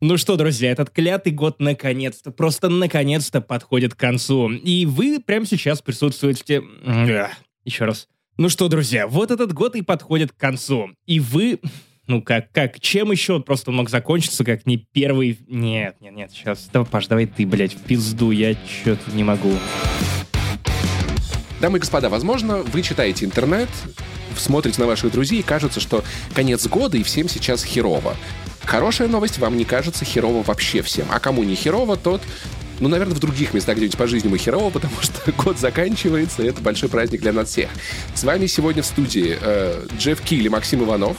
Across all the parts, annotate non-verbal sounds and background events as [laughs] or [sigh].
Ну что, друзья, этот клятый год наконец-то, просто наконец-то подходит к концу. И вы прямо сейчас присутствуете... Еще раз. Ну что, друзья, вот этот год и подходит к концу. И вы... Ну как, как, чем еще он просто мог закончиться, как не первый... Нет, нет, нет, сейчас, давай, Паш, давай ты, блядь, в пизду, я что-то не могу. Дамы и господа, возможно, вы читаете интернет, смотрите на ваших друзей и кажется, что конец года и всем сейчас херово. Хорошая новость, вам не кажется херово вообще всем. А кому не херово, тот ну, наверное, в других местах где-нибудь по жизни мы херово, [laughs] потому что год заканчивается, и это большой праздник для нас всех. С вами сегодня в студии э, Джефф Килли, Максим Иванов.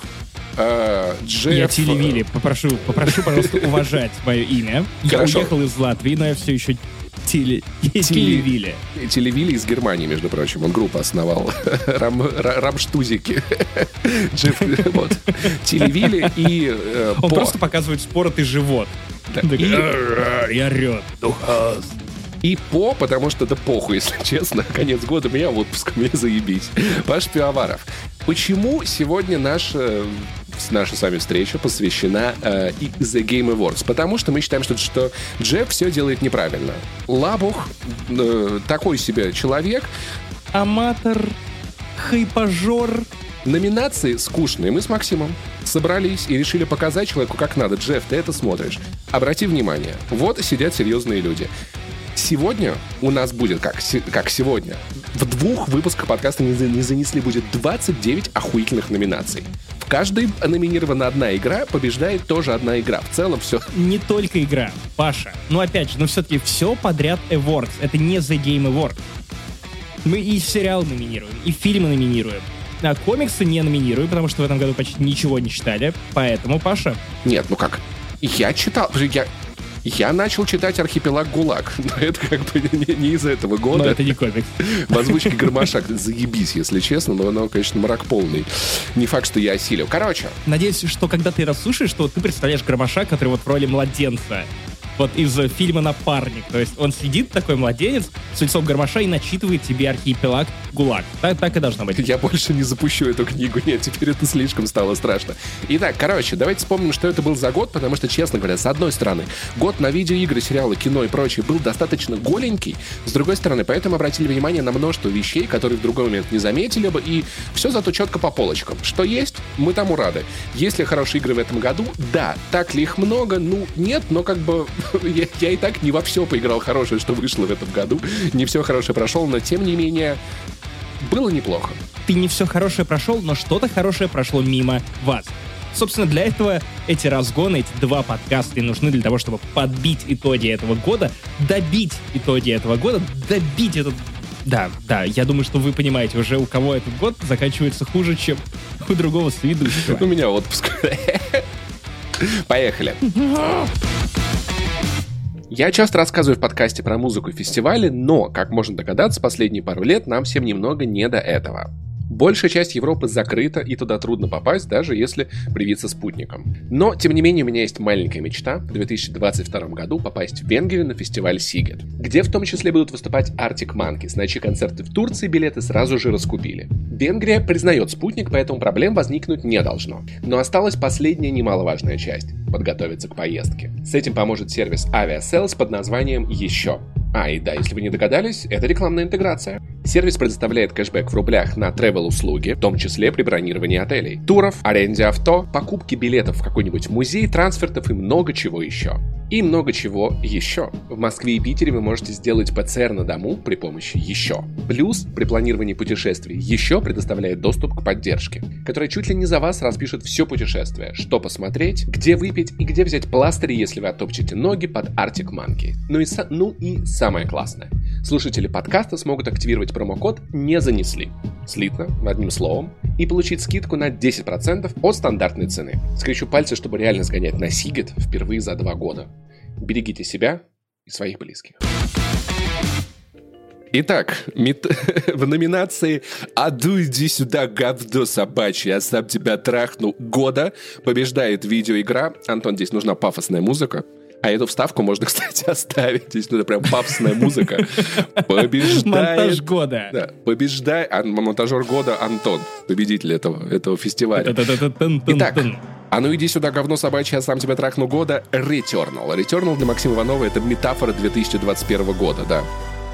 Э, Джефф... Я Телевили, попрошу, попрошу, пожалуйста, [laughs] уважать мое имя. Я уехал из Латвии, но я все еще Теле... Телевиле. Телевиле из Германии, между прочим. Он группу основал. [laughs] Рам... Рамштузики. [laughs] Вот. Телевиле и... Э, Он просто показывает споротый живот. И орет. И по, потому что да похуй, [laughs] если честно. Конец года, у меня отпуск, [laughs] мне заебись. Паш Пиаваров. Почему сегодня наш наша с вами встреча посвящена э, The Game Awards, потому что мы считаем, что, что Джефф все делает неправильно. Лабух э, такой себе человек. Аматор, хайпажор. Номинации скучные. Мы с Максимом собрались и решили показать человеку, как надо. Джефф, ты это смотришь. Обрати внимание. Вот сидят серьезные люди. Сегодня у нас будет, как, как сегодня, в двух выпусках подкаста не, не занесли будет 29 охуительных номинаций. В каждой номинирована одна игра, побеждает тоже одна игра. В целом все. Не только игра, Паша. Ну опять же, но все-таки все подряд Awards. Это не The Game Award. Мы и сериал номинируем, и фильмы номинируем. А комиксы не номинируем, потому что в этом году почти ничего не читали. Поэтому, Паша... Нет, ну как? Я читал... Я, я начал читать «Архипелаг ГУЛАГ», [laughs] но это как бы не, не из этого года. Но это не комикс. В озвучке Гармашак заебись, если честно, но оно, конечно, мрак полный. Не факт, что я осилил. Короче. Надеюсь, что когда ты расслышишь, что ты представляешь Гармаша, который вот в роли младенца вот из фильма «Напарник». То есть он сидит, такой младенец, с лицом гармоша и начитывает тебе архипелаг ГУЛАГ. Так, так и должно быть. Я больше не запущу эту книгу. Нет, теперь это слишком стало страшно. Итак, короче, давайте вспомним, что это был за год, потому что, честно говоря, с одной стороны, год на видеоигры, сериалы, кино и прочее был достаточно голенький, с другой стороны, поэтому обратили внимание на множество вещей, которые в другой момент не заметили бы, и все зато четко по полочкам. Что есть, мы тому рады. Есть ли хорошие игры в этом году? Да. Так ли их много? Ну, нет, но как бы [laughs] я, я и так не во все поиграл хорошее, что вышло в этом году. Не все хорошее прошел, но тем не менее было неплохо. Ты не все хорошее прошел, но что-то хорошее прошло мимо вас. Собственно, для этого эти разгоны, эти два подкаста и нужны для того, чтобы подбить итоги этого года, добить итоги этого года, добить этот... Да, да, я думаю, что вы понимаете уже, у кого этот год заканчивается хуже, чем у другого сведущего. [laughs] У меня отпуск. [laughs] Поехали. Я часто рассказываю в подкасте про музыку и фестивали, но, как можно догадаться, последние пару лет нам всем немного не до этого. Большая часть Европы закрыта, и туда трудно попасть, даже если привиться спутником. Но, тем не менее, у меня есть маленькая мечта в 2022 году попасть в Венгрию на фестиваль Сигет, где в том числе будут выступать Arctic Monkeys, на чьи концерты в Турции билеты сразу же раскупили. Венгрия признает спутник, поэтому проблем возникнуть не должно. Но осталась последняя немаловажная часть – подготовиться к поездке. С этим поможет сервис Aviasales под названием «Еще». А, и да, если вы не догадались, это рекламная интеграция. Сервис предоставляет кэшбэк в рублях на travel-услуги, в том числе при бронировании отелей, туров, аренде авто, покупке билетов в какой-нибудь музей, трансфертов и много чего еще. И много чего еще. В Москве и Питере вы можете сделать ПЦР на дому при помощи еще. Плюс при планировании путешествий еще предоставляет доступ к поддержке, которая чуть ли не за вас распишет все путешествие, что посмотреть, где выпить и где взять пластыри, если вы оттопчете ноги под Arctic Monkey. Ну и, ну и самое классное. Слушатели подкаста смогут активировать промокод «Не занесли» слитно, одним словом, и получить скидку на 10% от стандартной цены. Скрещу пальцы, чтобы реально сгонять на Сигет впервые за два года. Берегите себя и своих близких. Итак, мет... [laughs] в номинации «Аду, иди сюда, говно собачье, я сам тебя трахну» года побеждает видеоигра. Антон, здесь нужна пафосная музыка. А эту вставку можно, [laughs] кстати, оставить. Здесь ну, прям пафосная музыка. Побеждает... Монтаж года. Да, побеждает... Монтажер года Антон, победитель этого, этого фестиваля. Итак, А ну иди сюда, говно собачье, я сам тебя трахну года. Returnal. Returnal для Максима Иванова это метафора 2021 года, да.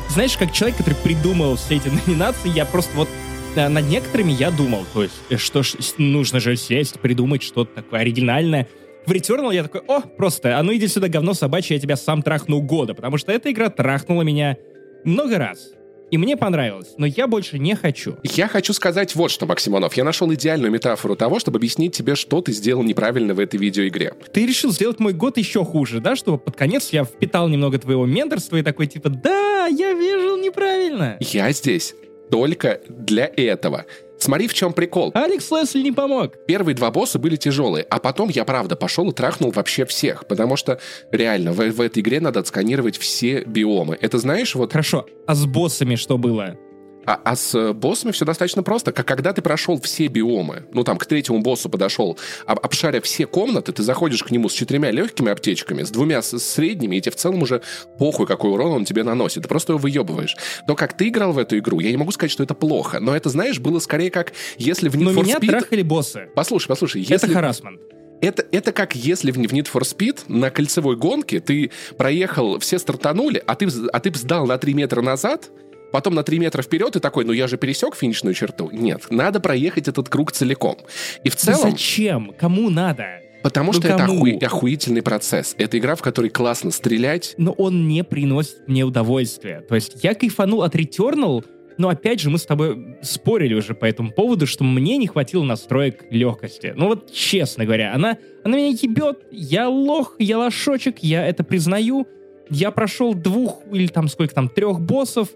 Знаешь, как человек, который придумал все эти номинации, я просто вот э, над некоторыми я думал, то есть, э, что ж, нужно же сесть, придумать что-то такое оригинальное. В Returnal я такой, о, просто, а ну иди сюда, говно собачье, я тебя сам трахну года, потому что эта игра трахнула меня много раз. И мне понравилось, но я больше не хочу. Я хочу сказать вот что, Максимонов. Я нашел идеальную метафору того, чтобы объяснить тебе, что ты сделал неправильно в этой видеоигре. Ты решил сделать мой год еще хуже, да? Чтобы под конец я впитал немного твоего менторства и такой типа, да, я вижу неправильно. Я здесь только для этого. Смотри, в чем прикол. Алекс Лесли не помог. Первые два босса были тяжелые, а потом я, правда, пошел и трахнул вообще всех, потому что реально в, в этой игре надо отсканировать все биомы. Это знаешь, вот... Хорошо, а с боссами что было? А, а с э, боссами все достаточно просто. Как когда ты прошел все биомы, ну там к третьему боссу подошел, об, обшаря все комнаты, ты заходишь к нему с четырьмя легкими аптечками, с двумя с, средними, и тебе в целом уже похуй, какой урон он тебе наносит. Ты просто его выебываешь. То, как ты играл в эту игру, я не могу сказать, что это плохо, но это, знаешь, было скорее как если в Need Но for меня Speed... трахали боссы. Послушай, послушай. Если... Это харасмент. Это, это как если в, в Need for Speed на кольцевой гонке ты проехал, все стартанули, а ты, а ты сдал на 3 метра назад, потом на 3 метра вперед и такой, ну я же пересек финишную черту. Нет, надо проехать этот круг целиком. И в целом... Да зачем? Кому надо? Потому Ну что это кому? охуи- охуительный процесс. Это игра, в которой классно стрелять. Но он не приносит мне удовольствия. То есть я кайфанул от Returnal, но опять же мы с тобой спорили уже по этому поводу, что мне не хватило настроек легкости. Ну вот честно говоря, она, она меня ебет, я лох, я лошочек, я это признаю. Я прошел двух или там сколько там, трех боссов,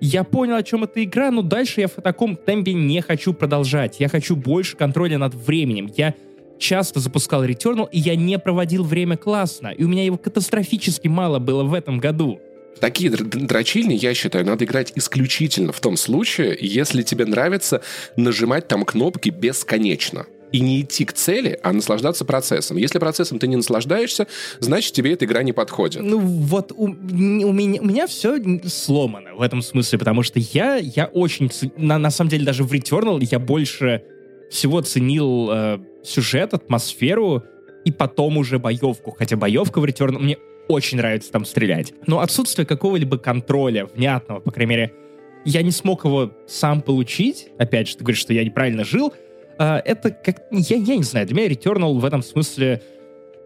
я понял, о чем эта игра, но дальше я в таком темпе не хочу продолжать. Я хочу больше контроля над временем. Я часто запускал Returnal, и я не проводил время классно. И у меня его катастрофически мало было в этом году. Такие др- др- дрочильни, я считаю, надо играть исключительно в том случае, если тебе нравится нажимать там кнопки бесконечно. И не идти к цели, а наслаждаться процессом. Если процессом ты не наслаждаешься, значит тебе эта игра не подходит. Ну вот у, у меня, у меня все сломано в этом смысле, потому что я, я очень... На, на самом деле даже в Returnal я больше всего ценил э, сюжет, атмосферу и потом уже боевку. Хотя боевка в Returnal мне очень нравится там стрелять. Но отсутствие какого-либо контроля внятного, по крайней мере, я не смог его сам получить. Опять же, ты говоришь, что я неправильно жил. А, это как... Я, я не знаю, для меня Returnal в этом смысле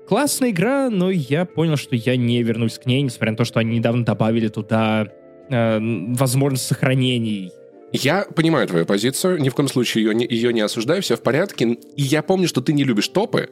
классная игра, но я понял, что я не вернусь к ней, несмотря на то, что они недавно добавили туда э, возможность сохранений. Я понимаю твою позицию, ни в коем случае ее не, ее не осуждаю, все в порядке. И я помню, что ты не любишь топы,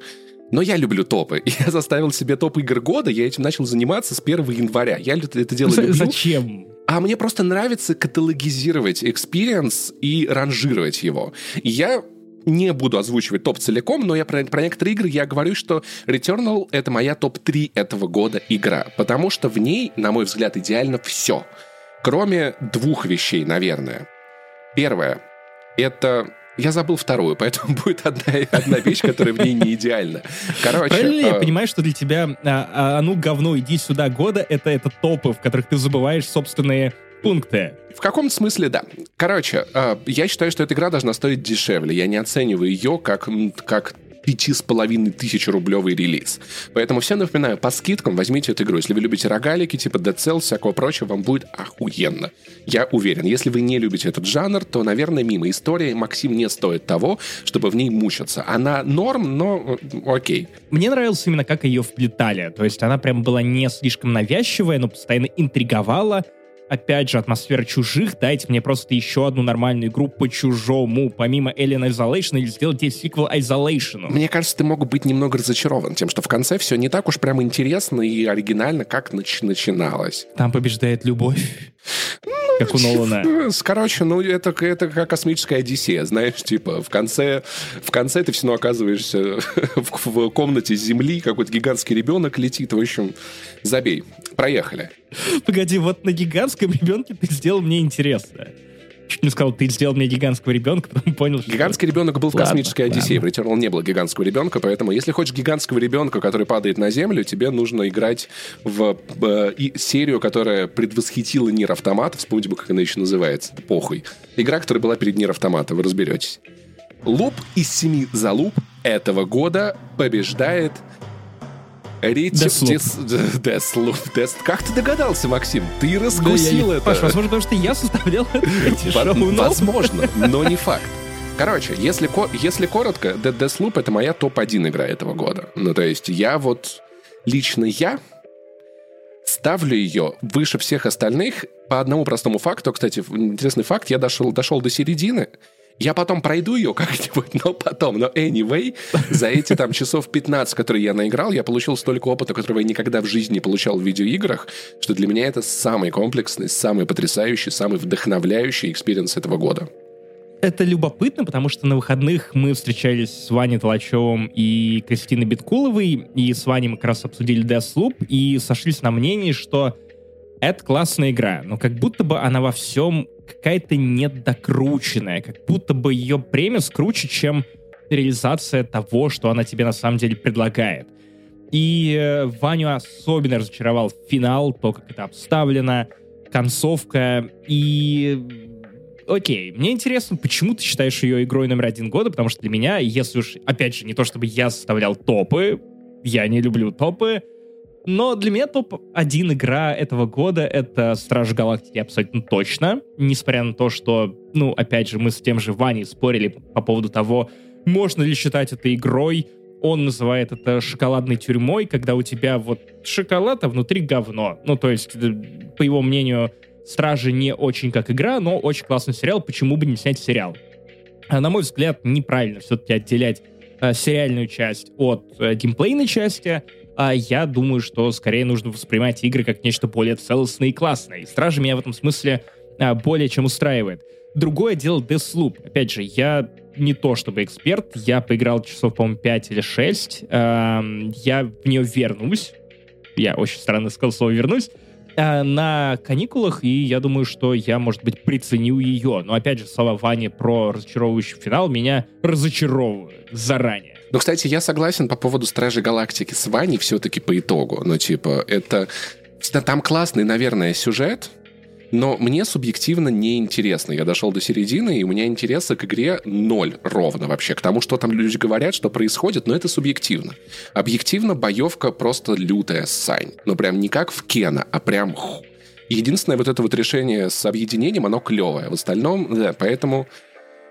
но я люблю топы. [laughs] Я заставил себе топ игр года, я этим начал заниматься с 1 января. Я это дело За- люблю. Зачем? А мне просто нравится каталогизировать experience и ранжировать его. И я не буду озвучивать топ целиком, но я про, про некоторые игры я говорю, что Returnal — это моя топ-3 этого года игра, потому что в ней, на мой взгляд, идеально все. Кроме двух вещей, наверное. Первое — это... Я забыл вторую, поэтому [laughs] будет одна, одна вещь, которая в ней не идеальна. Короче, Правильно ли я э, понимаю, что для тебя а, а, а ну говно, иди сюда года, это, это топы, в которых ты забываешь собственные пункты. В каком-то смысле, да. Короче, э, я считаю, что эта игра должна стоить дешевле. Я не оцениваю ее как, как пяти с половиной тысяч рублевый релиз. Поэтому всем напоминаю, по скидкам возьмите эту игру. Если вы любите рогалики, типа Dead Cells, всякого прочего, вам будет охуенно. Я уверен. Если вы не любите этот жанр, то, наверное, мимо. История Максим не стоит того, чтобы в ней мучиться. Она норм, но э, окей. Мне нравилось именно, как ее вплетали. То есть она прям была не слишком навязчивая, но постоянно интриговала. Опять же, атмосфера чужих. Дайте мне просто еще одну нормальную игру по чужому, помимо Alien Isolation, или сделайте сиквел Isolation. Мне кажется, ты мог быть немного разочарован тем, что в конце все не так уж прям интересно и оригинально, как нач- начиналось. Там побеждает любовь. Как у Нолана. [laughs] Ну, Короче, ну это, это как космическая Одиссея, знаешь, типа в конце, в конце ты все равно оказываешься [laughs] в, в комнате Земли, какой-то гигантский ребенок летит, в общем, забей. Проехали. Погоди, вот на гигантском ребенке ты сделал мне интересно. Чуть не сказал, ты сделал мне гигантского ребенка, [laughs] потом понял, что... Гигантский ребенок был в Ладно, космической Одиссее, в ладно. Returnal не было гигантского ребенка, поэтому если хочешь гигантского ребенка, который падает на Землю, тебе нужно играть в э, и серию, которая предвосхитила Нир Автомат, вспомните бы, как она еще называется, похуй. Игра, которая была перед Нир Автомата, вы разберетесь. Луп из семи залуп этого года побеждает Deathloop. Deathloop. [laughs] Death... Как ты догадался, Максим? Ты раскусил да, это. Паш, возможно, потому что я составлял эти [laughs] шоу Возможно, но не факт. Короче, если, если коротко, Dead Deathloop — это моя топ-1 игра этого года. Ну, то есть я вот... Лично я ставлю ее выше всех остальных по одному простому факту. Кстати, интересный факт. Я дошел, дошел до середины, я потом пройду ее как-нибудь, но потом. Но anyway, за эти там часов 15, которые я наиграл, я получил столько опыта, которого я никогда в жизни не получал в видеоиграх, что для меня это самый комплексный, самый потрясающий, самый вдохновляющий experience этого года. Это любопытно, потому что на выходных мы встречались с Ваней Толачевым и Кристиной Биткуловой, и с Ваней мы как раз обсудили Deathloop, и сошлись на мнении, что это классная игра, но как будто бы она во всем какая-то недокрученная, как будто бы ее премис круче, чем реализация того, что она тебе на самом деле предлагает. И э, Ваню особенно разочаровал финал, то, как это обставлено, концовка и... Окей, мне интересно, почему ты считаешь ее игрой номер один года, потому что для меня, если уж, опять же, не то чтобы я составлял топы, я не люблю топы, но для меня топ-1 игра этого года — это Стражи Галактики абсолютно точно. Несмотря на то, что, ну, опять же, мы с тем же Ваней спорили по поводу того, можно ли считать это игрой. Он называет это шоколадной тюрьмой, когда у тебя вот шоколад, а внутри говно. Ну, то есть, э, по его мнению, Стражи не очень как игра, но очень классный сериал. Почему бы не снять сериал? А, на мой взгляд, неправильно все-таки отделять э, сериальную часть от э, геймплейной части — а я думаю, что скорее нужно воспринимать игры как нечто более целостное и классное. И Стражи меня в этом смысле а, более чем устраивает. Другое дело Deathloop. Опять же, я не то чтобы эксперт, я поиграл часов, по-моему, 5 или 6. Эм, я в нее вернусь. Я очень странно сказал слово «вернусь» э, на каникулах, и я думаю, что я, может быть, приценю ее. Но, опять же, слова Вани про разочаровывающий финал меня разочаровывают заранее. Ну, кстати, я согласен по поводу Стражей Галактики с Ваней все-таки по итогу. Ну, типа, это... Там классный, наверное, сюжет, но мне субъективно не интересно. Я дошел до середины, и у меня интереса к игре ноль ровно вообще. К тому, что там люди говорят, что происходит, но это субъективно. Объективно боевка просто лютая сань. Ну прям не как в Кена, а прям... Единственное вот это вот решение с объединением, оно клевое. В остальном, да, поэтому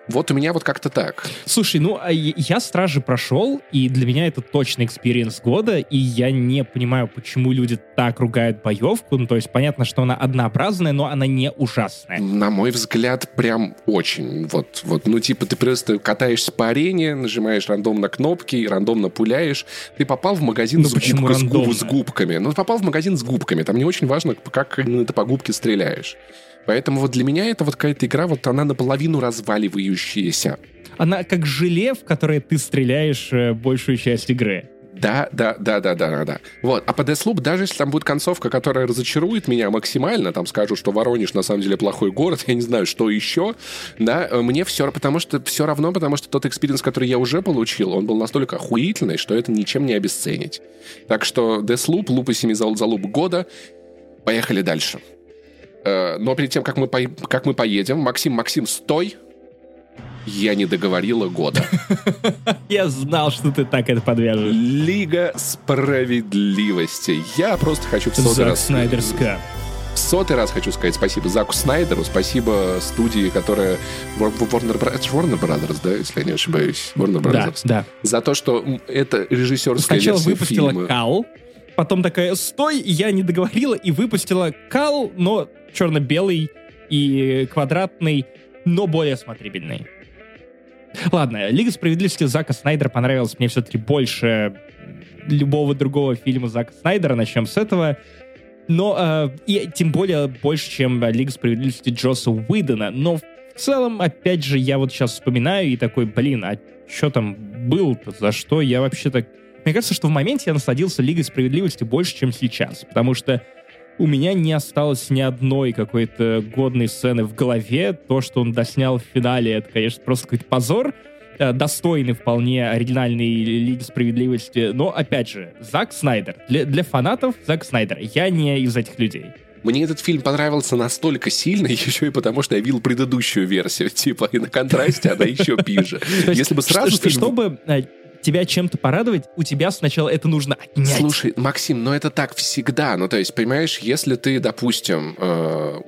вот у меня вот как-то так. Слушай, ну, а я Стражи прошел, и для меня это точно experience года, и я не понимаю, почему люди так ругают боевку. Ну, то есть понятно, что она однообразная, но она не ужасная. На мой взгляд, прям очень. Вот, вот, ну, типа, ты просто катаешься по арене, нажимаешь рандомно кнопки, рандомно пуляешь. Ты попал в магазин ну, с, губ, с, губ, с губками. Ну, попал в магазин с губками. Там не очень важно, как именно ты по губке стреляешь. Поэтому вот для меня это вот какая-то игра, вот она наполовину разваливающаяся. Она как желе, в которое ты стреляешь э, большую часть игры. Да, да, да, да, да, да, да. Вот. А по Deathloop, даже если там будет концовка, которая разочарует меня максимально, там скажут, что Воронеж на самом деле плохой город, [laughs] я не знаю, что еще, да, э, мне все, потому что все равно, потому что тот experience, который я уже получил, он был настолько охуительный, что это ничем не обесценить. Так что Deathloop, лупа 7 за, за луп года, поехали дальше. Э, но перед тем, как мы, по... как мы поедем, Максим, Максим, стой! Я не договорила года. [laughs] Я знал, что ты так это подвяжешь. Лига справедливости. Я просто хочу в сотый раз... Снайдерска. В сотый раз хочу сказать спасибо Заку Снайдеру, спасибо студии, которая... Warner, Warner Brothers, да, если я не ошибаюсь? Warner Brothers. Да, да. За то, что это режиссерская Сначала версия выпустила фильма. Кал, потом такая, стой, я не договорила, и выпустила Кал, но черно-белый и квадратный, но более смотрибельный. Ладно, Лига справедливости Зака Снайдера понравилась мне все-таки больше любого другого фильма Зака Снайдера, начнем с этого. Но, э, и тем более больше, чем Лига справедливости Джоса Уидона. Но в целом, опять же, я вот сейчас вспоминаю и такой, блин, а что там был-то, за что я вообще так... Мне кажется, что в моменте я насладился Лигой справедливости больше, чем сейчас, потому что у меня не осталось ни одной какой-то годной сцены в голове. То, что он доснял в финале, это, конечно, просто какой-то позор. Э, достойный вполне оригинальной Лиги Справедливости. Но, опять же, Зак Снайдер. Для, для фанатов Зак Снайдер. Я не из этих людей. Мне этот фильм понравился настолько сильно, [laughs] еще и потому, что я видел предыдущую версию, типа, и на контрасте она еще пиже. [laughs] Если бы сразу... Чтобы э, тебя чем-то порадовать, у тебя сначала это нужно отнять. Слушай, Максим, но это так всегда. Ну, то есть, понимаешь, если ты, допустим, э,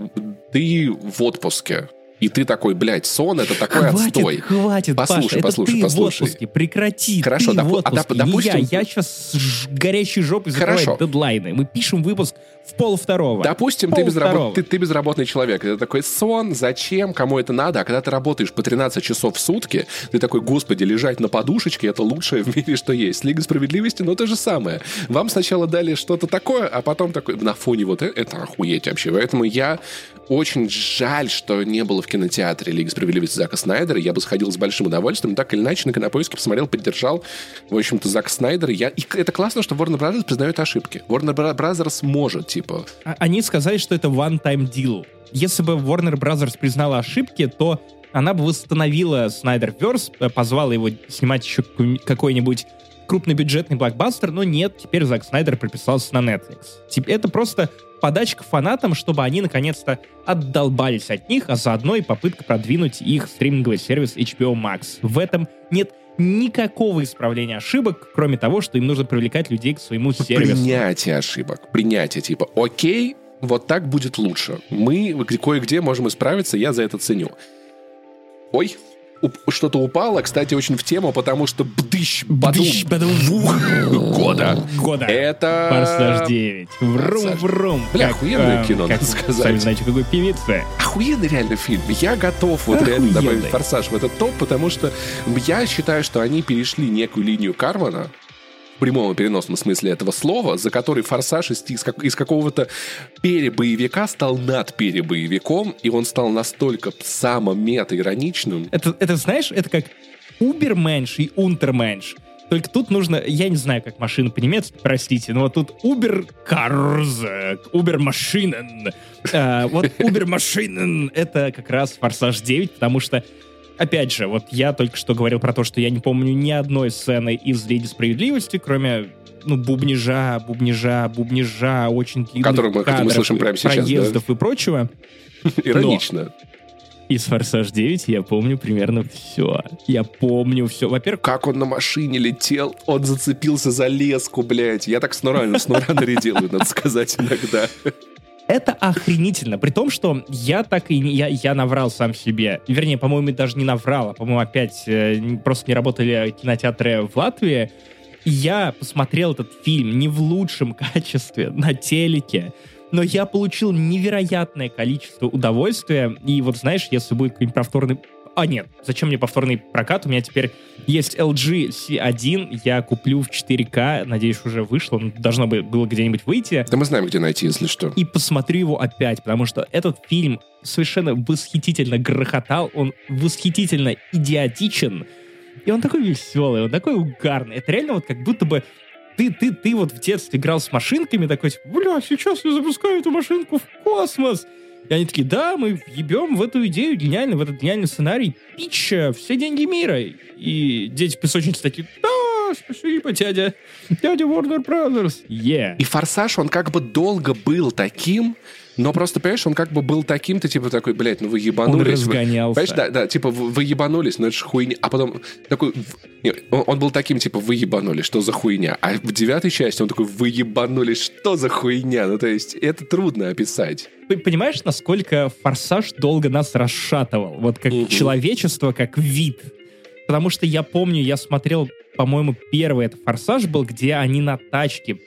ты в отпуске, и ты такой, блядь, сон это такой хватит, отстой. Хватит, послушай, Паша, послушай, это ты послушай. в отпуске, прекрати, Хорошо, ты допу- в а доп- отпуске, допустим- не я, я сейчас горящей жопой закрываю Хорошо. дедлайны. Мы пишем выпуск в пол второго. Допустим, ты, Пол безработ- второго. ты, ты безработный человек. Это такой сон, зачем, кому это надо? А когда ты работаешь по 13 часов в сутки, ты такой, господи, лежать на подушечке, это лучшее в мире, что есть. Лига справедливости, ну то же самое. Вам сначала дали что-то такое, а потом такой, на фоне вот э- это охуеть вообще. Поэтому я очень жаль, что не было в кинотеатре Лиги справедливости Зака Снайдера. Я бы сходил с большим удовольствием. Так или иначе, на Кинопоиске посмотрел, поддержал, в общем-то, Зака Снайдера. Я... И это классно, что Warner Brothers признает ошибки. Warner Brothers может, типа, А- Они сказали, что это one-time deal. Если бы Warner Brothers признала ошибки, то она бы восстановила Снайдерверс, э, позвала его снимать еще какой- какой-нибудь крупнобюджетный блокбастер, но нет, теперь Зак Снайдер приписался на Netflix. Это просто подачка фанатам, чтобы они наконец-то отдолбались от них, а заодно и попытка продвинуть их стриминговый сервис HBO Max. В этом нет никакого исправления ошибок, кроме того, что им нужно привлекать людей к своему сервису. принятие ошибок. Принятие, типа, окей, вот так будет лучше. Мы где- кое-где можем исправиться, я за это ценю. Ой, что-то упало, кстати, очень в тему, потому что бдыщ, Бдыщ, года. Года. Это... Форсаж 9. Врум, врум. Бля, Как, охуенное эм, кино, как, надо сказать. Сами знаете, какой певица. Охуенный реально фильм. Я готов вот реально добавить «Форсаж» в этот топ, потому что я считаю, что они перешли некую линию Кармана, прямом и переносном смысле этого слова, за который «Форсаж» из, из из какого-то перебоевика стал над перебоевиком, и он стал настолько само-мета-ироничным. Это, это, знаешь, это как Уберменш и Унтерменш. Только тут нужно, я не знаю, как машина по-немецки, простите, но вот тут Uber Cars, Uber Maschinen. Э, вот Uber Maschinen — это как раз Форсаж 9, потому что Опять же, вот я только что говорил про то, что я не помню ни одной сцены из Лиги Справедливости, кроме ну, бубнижа, бубнижа, бубнижа, очень длинных Который мы- который мы кадров, слышим прямо сейчас, да? проездов и прочего. Иронично. Из «Форсаж 9» я помню примерно все. Я помню все. Во-первых, Как он на машине летел, он зацепился за леску, блядь. Я так снура, снура нарядил, надо сказать иногда. Это охренительно. При том, что я так и не... Я, я наврал сам себе. Вернее, по-моему, даже не наврал, а, по-моему, опять э, просто не работали кинотеатры в Латвии. И я посмотрел этот фильм не в лучшем [laughs] качестве на телеке, но я получил невероятное количество удовольствия. И вот знаешь, если будет какой-нибудь повторный... А, нет, зачем мне повторный прокат? У меня теперь есть LG C1, я куплю в 4К, надеюсь, уже вышло, ну, должно бы было где-нибудь выйти Да мы знаем, где найти, если что. и посмотрю его опять, потому что этот фильм совершенно восхитительно грохотал, он восхитительно идиотичен, и он такой веселый, он такой угарный. Это реально вот как будто бы ты, ты, ты вот в детстве играл с машинками, такой, бля, сейчас я запускаю эту машинку в космос. И они такие, да, мы ебем в эту идею гениально, в этот гениальный сценарий, пича, все деньги мира. И дети в песочнице такие, да, спасибо, дядя, дядя Warner Brothers, yeah. И «Форсаж», он как бы долго был таким, но просто, понимаешь, он как бы был таким, ты типа такой, блядь, ну вы Он ебанулись. Вы- разгонялся. Понимаешь, да, да, типа, вы, вы ебанулись, но это же хуйня. А потом такой, в- не, он, он был таким, типа, вы ебанулись, что за хуйня. А в девятой части он такой, вы ебанулись, что за хуйня. Ну, то есть, это трудно описать. Ты понимаешь, насколько «Форсаж» долго нас расшатывал? Вот как Мгм. человечество, как вид. Потому что я помню, я смотрел, по-моему, первый это «Форсаж» был, где они на тачке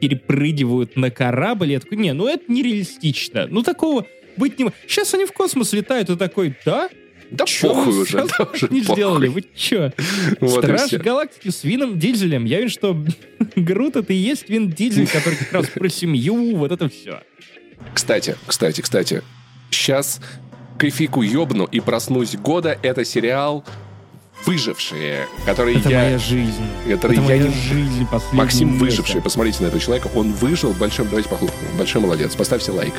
перепрыгивают на корабль. Я такой, не, ну это нереалистично. Ну такого быть не может. Сейчас они в космос летают, и такой, да? Да Чё похуй уже. да уже не похуй. сделали, вы чё? Вот Страж. Галактики с Вином Дизелем. Я вижу, что [laughs] Грут это и есть Вин Дизель, который как раз про семью, вот это все. Кстати, кстати, кстати. Сейчас кофейку ёбну и проснусь года. Это сериал «Выжившие», который Это я... моя жизнь. который это я моя не- жизнь. Максим Выживший, посмотрите на этого человека, он выжил, большой, давайте похлопаем, большой молодец, поставьте лайк.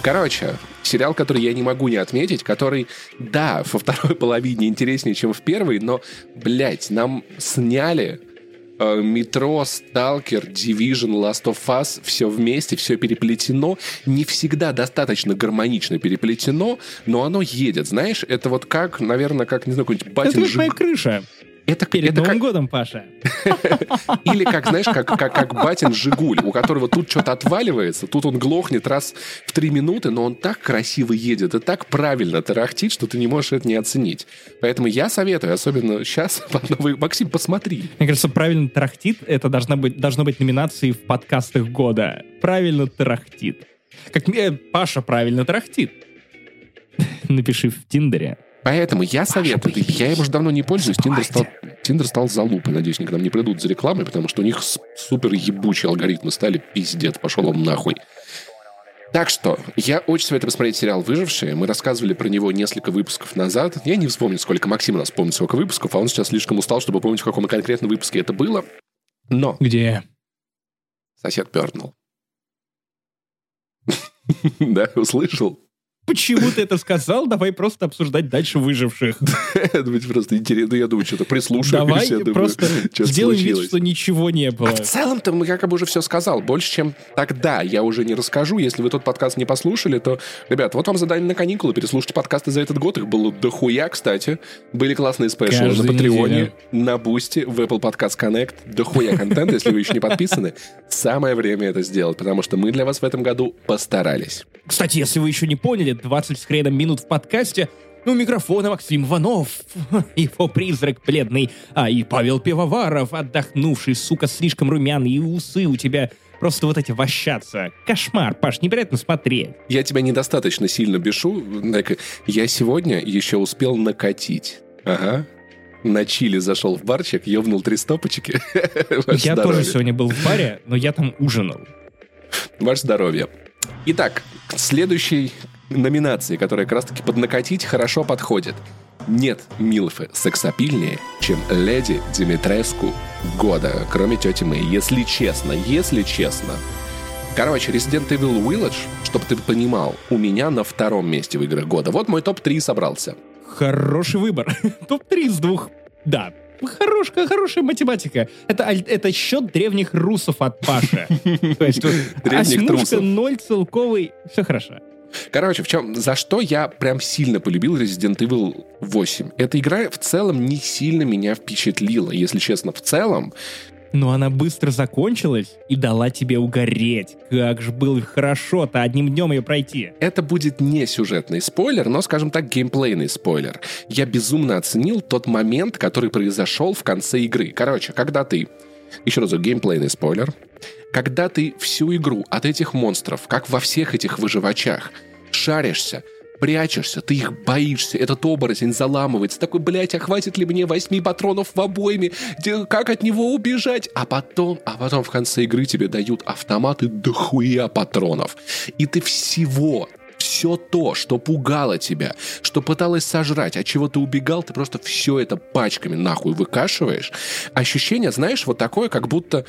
Короче, сериал, который я не могу не отметить, который, да, во второй [laughs] половине интереснее, чем в первой, но, блядь, нам сняли Метро, Сталкер, Division, Last of Us, все вместе, все переплетено, не всегда достаточно гармонично переплетено, но оно едет, знаешь, это вот как, наверное, как, не знаю, какой-нибудь Это батин моя Жиг- крыша. Это, Перед это Новым как, годом, Паша. [laughs] Или как, знаешь, как, как, как батин Жигуль, у которого тут что-то отваливается, тут он глохнет раз в три минуты, но он так красиво едет и так правильно тарахтит, что ты не можешь это не оценить. Поэтому я советую, особенно сейчас, [laughs] Максим, посмотри. Мне кажется, правильно тарахтит, это должна быть, должно быть номинацией в подкастах года. Правильно тарахтит. Как э, Паша правильно тарахтит. [laughs] Напиши в Тиндере. Поэтому я советую, я им уже давно не пользуюсь, Тиндер стал, Тиндер стал залупой. Надеюсь, никогда не придут за рекламой, потому что у них супер ебучие алгоритмы стали. Пиздец, пошел он нахуй. Так что, я очень советую посмотреть сериал «Выжившие». Мы рассказывали про него несколько выпусков назад. Я не вспомню, сколько Максим у нас помнит, сколько выпусков, а он сейчас слишком устал, чтобы помнить, в каком конкретно выпуске это было. Но... Где? Сосед пернул. [laughs] Да, услышал? Почему ты это сказал? Давай просто обсуждать дальше выживших. [laughs] Это просто интересно. Я думаю, что-то прислушиваюсь. Давай просто сделаем вид, что ничего не было. А в целом-то мы как бы уже все сказал. Больше, чем тогда я уже не расскажу. Если вы тот подкаст не послушали, то, ребят, вот вам задание на каникулы. Переслушайте подкасты за этот год. Их было дохуя, кстати. Были классные special ы на Патреоне, на Бусти, в Apple Podcast Connect. Дохуя контент, если вы еще не подписаны. Самое время это сделать, потому что мы для вас в этом году постарались. Кстати, если вы еще не поняли, 20 с хреном минут в подкасте у микрофона Максим Иванов, [laughs] его призрак бледный, а и Павел Пивоваров, отдохнувший, сука, слишком румяный, и усы у тебя просто вот эти вощаться. Кошмар, Паш, неприятно смотреть. Я тебя недостаточно сильно бешу. Я сегодня еще успел накатить. Ага, на чили зашел в барчик, ёбнул три стопочки. [laughs] Я тоже сегодня был в баре, но я там ужинал. Ваше здоровье. Итак, к следующей номинации, которая как раз-таки под накатить хорошо подходит. Нет Милфы сексапильнее, чем леди Димитреску года, кроме тети Мэй. Если честно, если честно. Короче, Resident Evil Village, чтобы ты понимал, у меня на втором месте в играх года. Вот мой топ-3 собрался. Хороший выбор. [laughs] топ-3 из двух. Да, Хорош, хорошая математика. Это, это счет древних русов от Паши. [laughs] Древних трусов. ноль целковый. Все хорошо. Короче, в чем, за что я прям сильно полюбил Resident Evil 8. Эта игра в целом не сильно меня впечатлила, если честно. В целом, но она быстро закончилась и дала тебе угореть. Как же было хорошо-то одним днем ее пройти. Это будет не сюжетный спойлер, но, скажем так, геймплейный спойлер. Я безумно оценил тот момент, который произошел в конце игры. Короче, когда ты... Еще раз, геймплейный спойлер. Когда ты всю игру от этих монстров, как во всех этих выживачах, шаришься, прячешься, ты их боишься, этот оборотень заламывается, такой, блядь, а хватит ли мне восьми патронов в обойме, как от него убежать? А потом, а потом в конце игры тебе дают автоматы дохуя патронов. И ты всего все то, что пугало тебя, что пыталось сожрать, от чего ты убегал, ты просто все это пачками нахуй выкашиваешь. Ощущение, знаешь, вот такое, как будто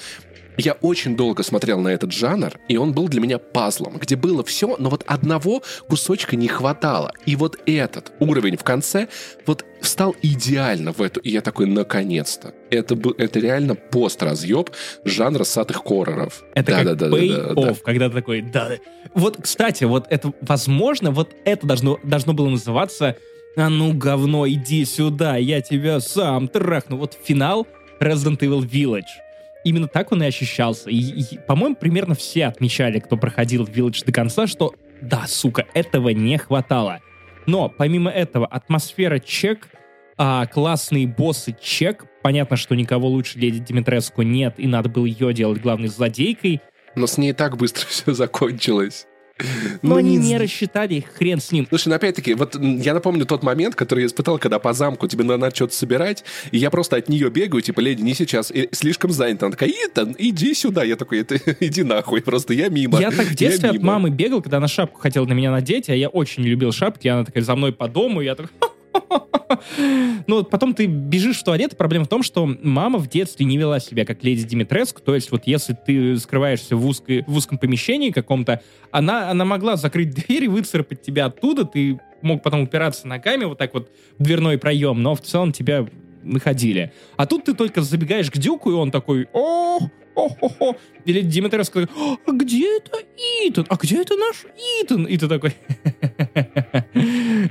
я очень долго смотрел на этот жанр, и он был для меня пазлом, где было все, но вот одного кусочка не хватало. И вот этот уровень в конце вот встал идеально в эту, и я такой, наконец-то. Это, был, это реально пост-разъеб жанра сатых хорроров. Это да, как да, да, pay да, да, off, да. когда ты такой, да. Вот, кстати, вот это, возможно, вот это должно, должно было называться «А ну, говно, иди сюда, я тебя сам трахну». Вот финал Resident Evil Village именно так он и ощущался. И, и по-моему, примерно все отмечали, кто проходил Village до конца, что да, сука, этого не хватало. Но помимо этого, атмосфера чек, а, классные боссы чек. Понятно, что никого лучше Леди Димитреску нет, и надо было ее делать главной злодейкой. Но с ней так быстро [laughs] все закончилось. [laughs] Но ну, они не рассчитали, хрен с ним. Слушай, ну опять-таки, вот я напомню тот момент, который я испытал, когда по замку тебе надо что-то собирать, и я просто от нее бегаю, типа, леди, не сейчас, и слишком занята. Она такая, Итан, иди сюда. Я такой, [laughs] иди нахуй, просто я мимо. Я так в [laughs] детстве от мамы бегал, когда она шапку хотела на меня надеть, а я очень любил шапки, она такая за мной по дому, и я такой, [laughs] ну, потом ты бежишь в туалет, проблема в том, что мама в детстве не вела себя как леди Димитреску, то есть вот если ты скрываешься в, узкой, в узком помещении каком-то, она, она могла закрыть дверь и выцарапать тебя оттуда, ты мог потом упираться ногами вот так вот в дверной проем, но в целом тебя находили. А тут ты только забегаешь к Дюку, и он такой, о, о, о, о. Или Димитреску такой, а где это Итан, а где это наш Итан? И ты такой...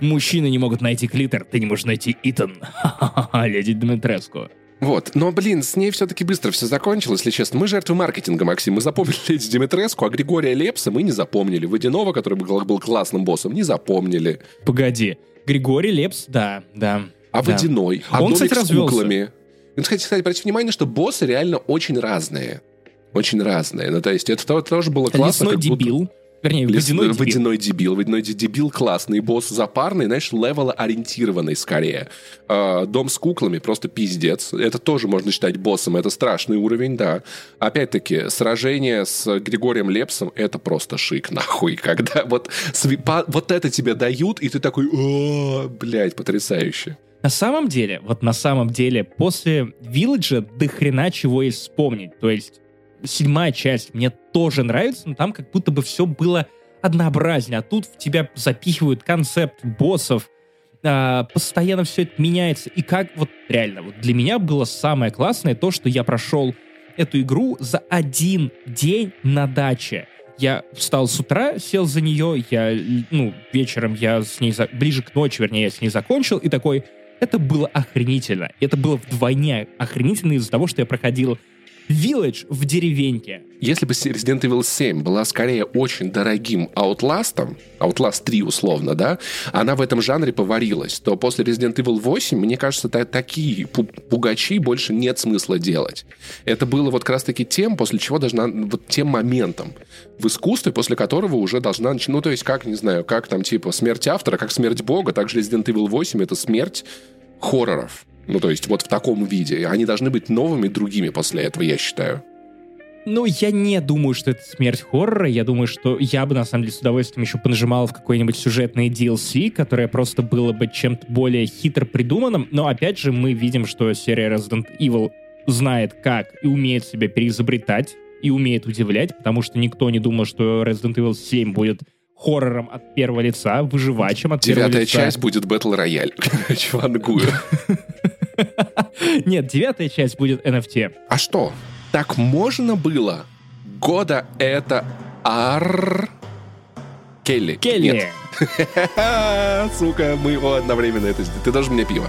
Мужчины не могут найти клитор, ты не можешь найти Итан. Леди Дмитреску. Вот, но, блин, с ней все-таки быстро все закончилось, если честно. Мы жертвы маркетинга, Максим. Мы запомнили Леди Димитреску, а Григория Лепса мы не запомнили. Водянова, который был, был классным боссом, не запомнили. Погоди. Григорий Лепс, да, да. А да. Водяной? А Он, кстати, с развелся. куклами? Ну, кстати, кстати, обратите внимание, что боссы реально очень разные. Очень разные. Ну, то есть это то- тоже было классно. Лесной как будто- дебил. Вернее, Лес- водяной дебил. водяной дебил. Водяной дебил классный. Босс запарный, знаешь, левела ориентированный скорее. А, дом с куклами просто пиздец. Это тоже можно считать боссом. Это страшный уровень, да. Опять-таки, сражение с Григорием Лепсом это просто шик, [laughs] нахуй. Когда вот, сви- по- вот это тебе дают, и ты такой, о, блядь, потрясающе. На самом деле, вот на самом деле, после Вилледжа до хрена чего есть вспомнить. То есть, седьмая часть мне тоже нравится, но там как будто бы все было однообразнее. А тут в тебя запихивают концепт боссов, а, постоянно все это меняется. И как вот реально, вот для меня было самое классное то, что я прошел эту игру за один день на даче. Я встал с утра, сел за нее, я, ну, вечером я с ней, за- ближе к ночи, вернее, я с ней закончил, и такой, это было охренительно. Это было вдвойне охренительно из-за того, что я проходил Village в деревеньке. Если бы Resident Evil 7 была скорее очень дорогим Outlast, Outlast 3 условно, да, она в этом жанре поварилась, то после Resident Evil 8, мне кажется, та- такие пу- пугачи больше нет смысла делать. Это было вот как раз-таки тем, после чего должна, вот тем моментом в искусстве, после которого уже должна начать, ну, то есть, как, не знаю, как там, типа, смерть автора, как смерть бога, так же Resident Evil 8 — это смерть хорроров. Ну, то есть, вот в таком виде. Они должны быть новыми, другими после этого, я считаю. Ну, я не думаю, что это смерть хоррора. Я думаю, что я бы, на самом деле, с удовольствием еще понажимал в какое-нибудь сюжетное DLC, которое просто было бы чем-то более хитро придуманным. Но, опять же, мы видим, что серия Resident Evil знает как и умеет себя переизобретать, и умеет удивлять, потому что никто не думал, что Resident Evil 7 будет хоррором от первого лица, выживачем от первого Девятая лица. часть будет Battle Royale. [laughs] Чвангую. Нет, девятая часть будет NFT. А что? Так можно было? Года это Ар... Келли. Келли! Нет. [laughs] Сука, мы его одновременно это сделали. Ты должен мне пиво.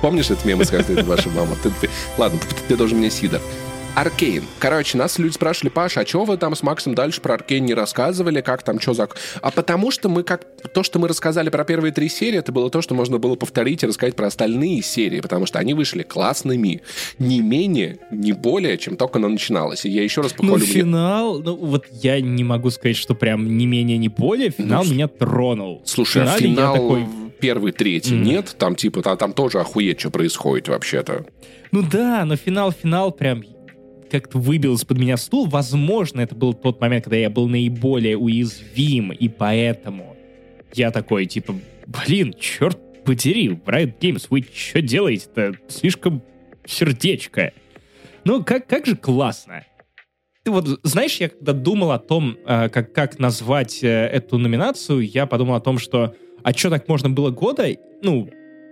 Помнишь этот мем, из как ваша мама? Ты- ты- Ладно, ты, ты должен мне сидор. Аркейн. Короче, нас люди спрашивали, Паша, а что вы там с Максом дальше про Аркейн не рассказывали, как там, что за... А потому что мы как... То, что мы рассказали про первые три серии, это было то, что можно было повторить и рассказать про остальные серии, потому что они вышли классными. Не менее, не более, чем только она начиналась. И я еще раз Ну, похвалю... мне- финал, ну, вот я не могу сказать, что прям не менее, не более. Финал Ну, меня тронул. Слушай, а я финал такой, первый, третий Мгм. нет? Там типа, там, там тоже охуеть, что происходит вообще-то. ну да, но финал-финал прям как-то выбил из-под меня стул. Возможно, это был тот момент, когда я был наиболее уязвим, и поэтому я такой, типа, блин, черт подери, Riot Games, вы что делаете-то? Слишком сердечко. Ну, как, как же классно. Ты вот, знаешь, я когда думал о том, э, как, как назвать э, эту номинацию, я подумал о том, что а что так можно было года? Ну,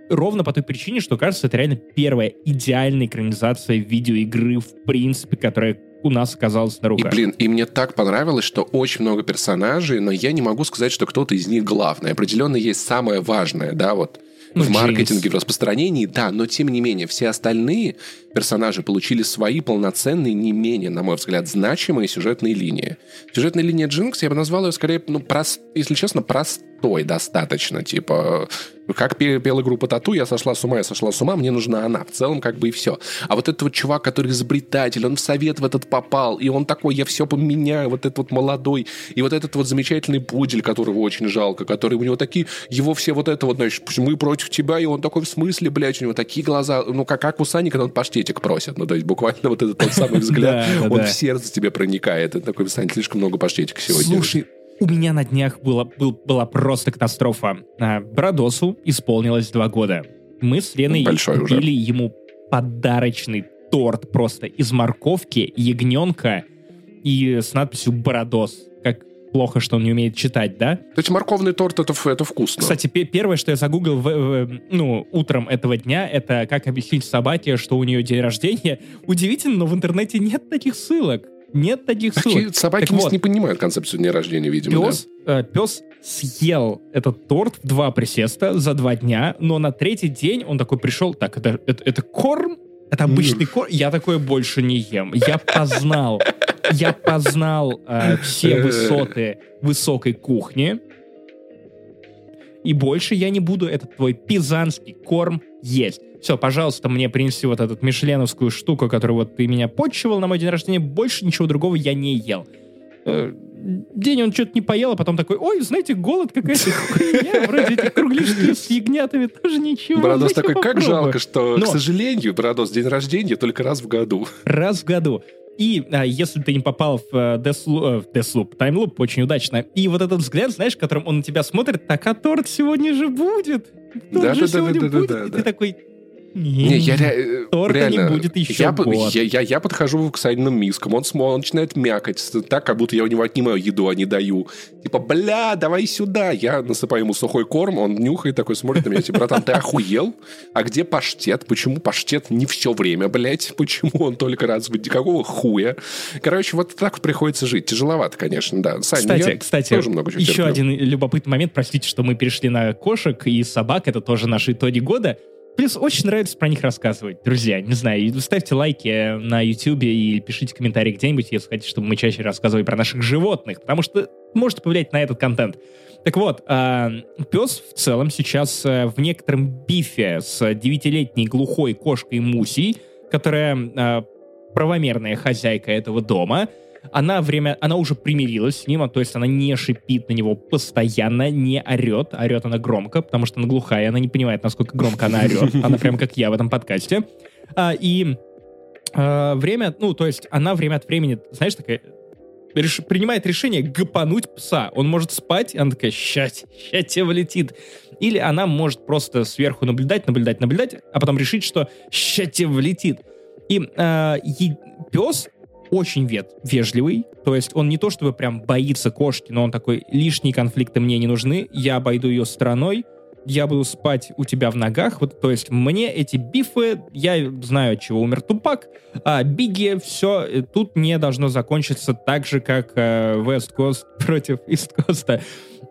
ровно по той причине, что, кажется, это реально первая идеальная экранизация видеоигры, в принципе, которая у нас оказалась на И, руках. блин, и мне так понравилось, что очень много персонажей, но я не могу сказать, что кто-то из них главный. Определенно есть самое важное, да, вот Ну, в маркетинге, Джеймс. в распространении, да, но тем не менее, все остальные персонажи получили свои полноценные, не менее, на мой взгляд, значимые сюжетные линии. Сюжетная линия Джинкс, я бы назвал ее скорее, ну, прост, если честно, простой достаточно, типа, как пе- пела группа Тату, я сошла с ума, я сошла с ума, мне нужна она. В целом, как бы и все. А вот этот вот чувак, который изобретатель, он в совет в этот попал, и он такой, я все поменяю, вот этот вот молодой, и вот этот вот замечательный пудель, которого очень жалко, который у него такие, его все вот это вот, знаешь, мы против тебя, и он такой, в смысле, блядь, у него такие глаза, ну, как, как у Сани, когда он паштетик просит, ну, то есть буквально вот этот тот самый [laughs] взгляд, он в сердце тебе проникает, это такой, Сань, слишком много паштетика сегодня. Слушай, у меня на днях была, был- была просто катастрофа. А, Бродосу исполнилось два года. Мы с Леной Большой уже. купили ему подарочный торт просто из морковки, ягненка и с надписью «Бородос». Как плохо, что он не умеет читать, да? То есть морковный торт, это, это вкусно. Кстати, пе- первое, что я загуглил в- в- ну, утром этого дня, это как объяснить собаке, что у нее день рождения. Удивительно, но в интернете нет таких ссылок. Нет таких Такие сумок. собаки Так не, вот. не понимают концепцию дня рождения, видимо. да. Пес, э, пес съел этот торт в два присеста за два дня, но на третий день он такой пришел, так, это, это, это корм? Это обычный корм? Я такое больше не ем. Я познал, я познал э, все высоты высокой кухни, и больше я не буду этот твой пизанский корм есть. Все, пожалуйста, мне принеси вот эту мишленовскую штуку, которую вот ты меня почивал на мой день рождения. Больше ничего другого я не ел. Э, День он что-то не поел, а потом такой, ой, знаете, голод какая-то хуйня, вроде эти кругляшки с ягнятами тоже ничего. Бородос такой, как попробую». жалко, что, Но- к сожалению, Бородос, день рождения только раз в году. раз в году. И а, если ты не попал в э, Deathloop, э, Deathloop, Timeloop, очень удачно. И вот этот взгляд, знаешь, которым он на тебя смотрит, так, а торт сегодня же будет. Торт же Да-да-да-да-да-да-да. сегодня будет. И да. ты такой, Не, я ре- э, Торта не реально, будет еще я, год. я, я, я подхожу к Саниным мискам, он, смо- он начинает мякать, так, как будто я у него отнимаю еду, а не даю. Типа, бля, давай сюда. Я насыпаю ему сухой корм, он нюхает такой, смотрит на меня, типа, братан, ты охуел? А где паштет? Почему паштет не все время, блядь? Почему он только раз в день? Какого хуя? Короче, вот так вот приходится жить. Тяжеловато, конечно, да. Сань, Кстати, я кстати, тоже много чего еще терплю. один любопытный момент. Простите, что мы перешли на кошек и собак. Это тоже наши итоги года. Плюс очень нравится про них рассказывать. Друзья, не знаю, ставьте лайки на YouTube и пишите комментарии где-нибудь, если хотите, чтобы мы чаще рассказывали про наших животных, потому что можете повлиять на этот контент. Так вот, а, пес в целом сейчас э, в некотором бифе с девятилетней глухой кошкой Мусей, которая а, правомерная хозяйка этого дома. Она время, она уже примирилась с ним, а то есть она не шипит на него постоянно, не орет. Орет она громко, потому что она глухая, и она не понимает, насколько громко она орет. [laughs] Она прям как я в этом подкасте. А, и а, время, ну, то есть она время от времени, знаешь, такая реш- принимает решение гапануть пса. Он может спать, и она такая, щать, щать тебе влетит. Или она может просто сверху наблюдать, наблюдать, наблюдать, а потом решить, что щать тебе влетит. И э, е- пес очень вет, вежливый, то есть он не то чтобы прям боится кошки, но он такой, лишние конфликты мне не нужны, я обойду ее стороной, я буду спать у тебя в ногах, вот, то есть мне эти бифы, я знаю, от чего умер Тупак, а Бигги, все, э, тут не должно закончиться так же, как э, West Coast [laughs] против East Coast.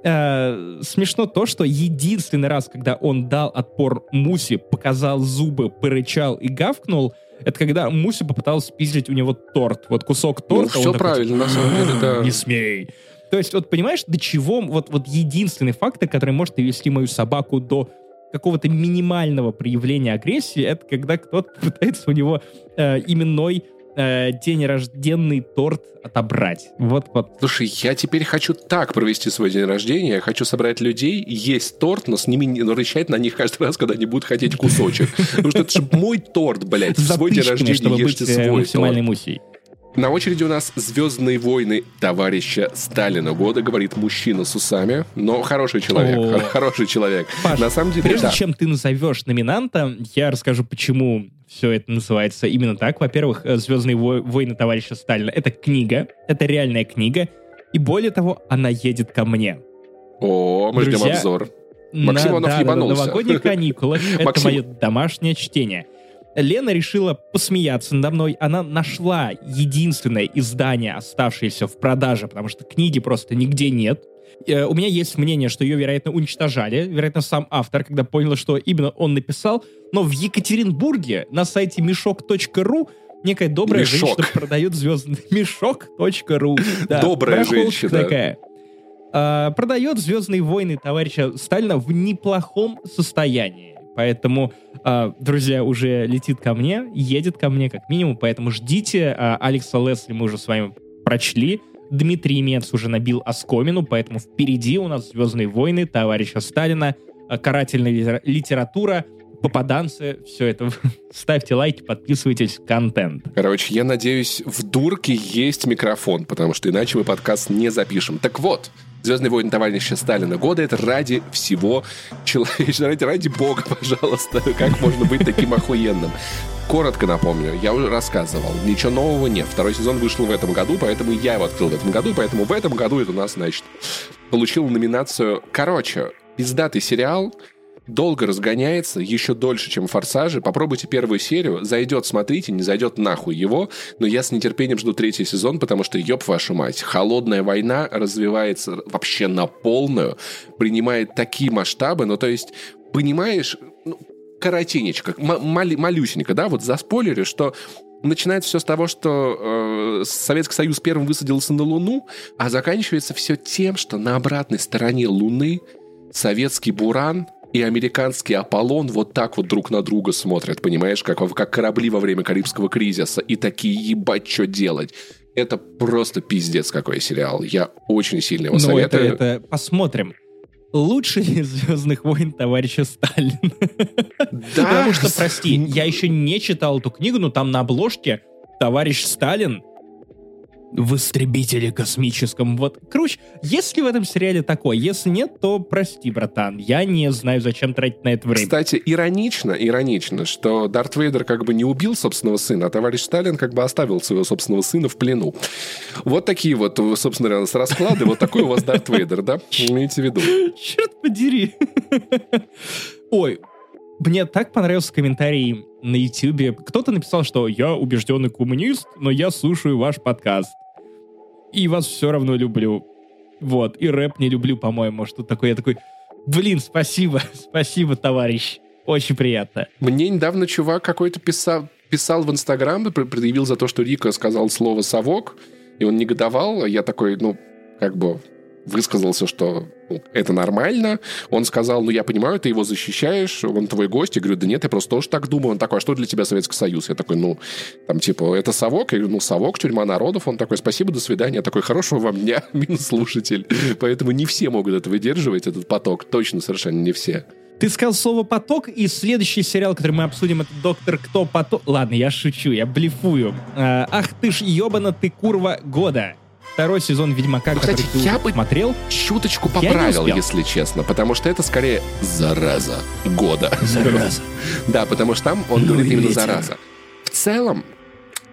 Э, смешно то, что единственный раз, когда он дал отпор Муси, показал зубы, порычал и гавкнул, это когда Муси попыталась спиздить у него торт. Вот кусок Ну, торта. все он такой, правильно, на самом деле, да. не смей. То есть, вот понимаешь, до чего вот, вот единственный фактор, который может довести мою собаку до какого-то минимального проявления агрессии, это когда кто-то [laughs] пытается у него э, именной э, день рожденный торт отобрать. Вот, вот. Слушай, я теперь хочу так провести свой день рождения. Я хочу собрать людей, есть торт, но с ними не рычать на них каждый раз, когда они будут хотеть кусочек. Потому что это же мой торт, блядь. Свой день затычками, чтобы рождения быть э, свой максимальной торт. На очереди у нас «Звездные войны» товарища Сталина года, говорит мужчина с усами, но хороший человек, О. хор- [laughs] хороший человек. Паш, На самом деле, Прежде да. чем ты назовешь номинанта, я расскажу, почему все это называется именно так. Во-первых, э, «Звездные вой- войны товарища Сталина» — это книга, это реальная книга, и более того, она едет ко мне. О, мы ждем Друзья, обзор. Максим на, Иванов да, ебанулся. На новогодних каникулах. [laughs] Это мое домашнее чтение. Лена решила посмеяться надо мной. Она нашла единственное издание, оставшееся в продаже, потому что книги просто нигде нет. Э, У меня есть мнение, что ее, вероятно, уничтожали. Вероятно, сам автор, когда понял, что именно он написал. Но в Екатеринбурге на сайте мешок.ру некая добрая Мешок. женщина продает звездный [laughs] мешок.ру. [laughs] Да, Добрая женщина. такая. А, продает Звездные войны товарища Сталина в неплохом состоянии. Поэтому, а, друзья, уже летит ко мне, едет ко мне как минимум, поэтому ждите. А, Алекса Лесли мы уже с вами прочли. Дмитрий Мец уже набил оскомину, поэтому впереди у нас «Звездные войны», товарища Сталина, а, карательная литера- литература, попаданцы, все это. [laughs] Ставьте лайки, подписывайтесь, контент. Короче, я надеюсь, в дурке есть микрофон, потому что иначе мы подкаст не запишем. Так вот, «Звездные войны товарища Сталина» года — это ради всего человечества, [laughs] ради, ради бога, [laughs] пожалуйста, как можно быть таким охуенным. Коротко напомню, я уже рассказывал, ничего нового нет. Второй сезон вышел в этом году, поэтому я его открыл в этом году, поэтому в этом году это у нас, значит, получил номинацию. Короче, пиздатый сериал, долго разгоняется, еще дольше, чем «Форсажи». Попробуйте первую серию, зайдет, смотрите, не зайдет нахуй его, но я с нетерпением жду третий сезон, потому что, ёб вашу мать, «Холодная война» развивается вообще на полную, принимает такие масштабы, ну, то есть, понимаешь, ну, коротенечко, мал- малюсенько, да, вот за спойлеры, что начинается все с того, что э, Советский Союз первым высадился на Луну, а заканчивается все тем, что на обратной стороне Луны советский Буран и американский Аполлон вот так вот друг на друга смотрят, понимаешь, как, как корабли во время Карибского кризиса, и такие, ебать, что делать. Это просто пиздец какой сериал. Я очень сильно его ну, советую. Это, это посмотрим лучше из Звездных войн товарища Сталина. Да. Потому что, прости, я еще не читал эту книгу, но там на обложке товарищ Сталин в истребителе космическом. Вот, короче, если в этом сериале такое, если нет, то прости, братан, я не знаю, зачем тратить на это время. Кстати, иронично, иронично, что Дарт Вейдер как бы не убил собственного сына, а товарищ Сталин как бы оставил своего собственного сына в плену. Вот такие вот, собственно говоря, расклады, вот такой у вас Дарт Вейдер, да? Имейте в виду. Черт подери. Ой, мне так понравился комментарий на YouTube. Кто-то написал, что я убежденный коммунист, но я слушаю ваш подкаст. И вас все равно люблю. Вот. И рэп не люблю, по-моему. Что такое? Я такой, блин, спасибо, [laughs] спасибо, товарищ. Очень приятно. Мне недавно чувак какой-то писал, писал в Инстаграм, предъявил за то, что Рика сказал слово «совок», и он негодовал. Я такой, ну, как бы, высказался, что ну, это нормально. Он сказал, ну, я понимаю, ты его защищаешь, он твой гость. Я говорю, да нет, я просто тоже так думаю. Он такой, а что для тебя Советский Союз? Я такой, ну, там, типа, это совок? Я говорю, ну, совок, тюрьма народов. Он такой, спасибо, до свидания. Я такой, хорошего вам дня, [laughs] минус слушатель. Поэтому не все могут это выдерживать, этот поток. Точно совершенно не все. Ты сказал слово «поток», и следующий сериал, который мы обсудим, это «Доктор Кто Поток». Ладно, я шучу, я блефую. А, ах ты ж ебана ты курва года второй сезон Ведьмака, ну, кстати, который я бы смотрел. Чуточку поправил, если честно, потому что это скорее зараза года. Зараза. [laughs] Да, потому что там он говорит именно зараза. В целом,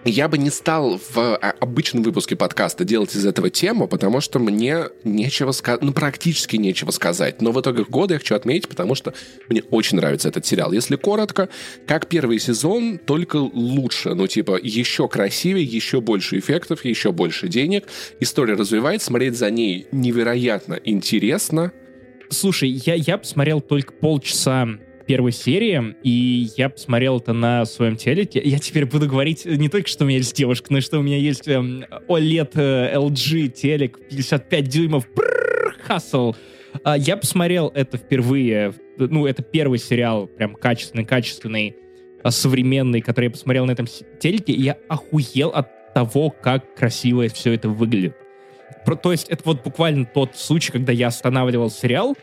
я бы не стал в а, обычном выпуске подкаста делать из этого тему, потому что мне нечего сказать, ну, практически нечего сказать. Но в итоге года я хочу отметить, потому что мне очень нравится этот сериал. Если коротко, как первый сезон, только лучше. Ну, типа, еще красивее, еще больше эффектов, еще больше денег. История развивается, смотреть за ней невероятно интересно. Слушай, я, я посмотрел только полчаса первой серии, и я посмотрел это на своем телеке. Я теперь буду говорить не только, что у меня есть девушка, но и что у меня есть эм, OLED э, LG телек 55 дюймов. Хасл. А, я посмотрел это впервые. Ну, это первый сериал, прям качественный, качественный, современный, который я посмотрел на этом телеке, и я охуел от того, как красиво все это выглядит. Про, то есть это вот буквально тот случай, когда я останавливал сериал,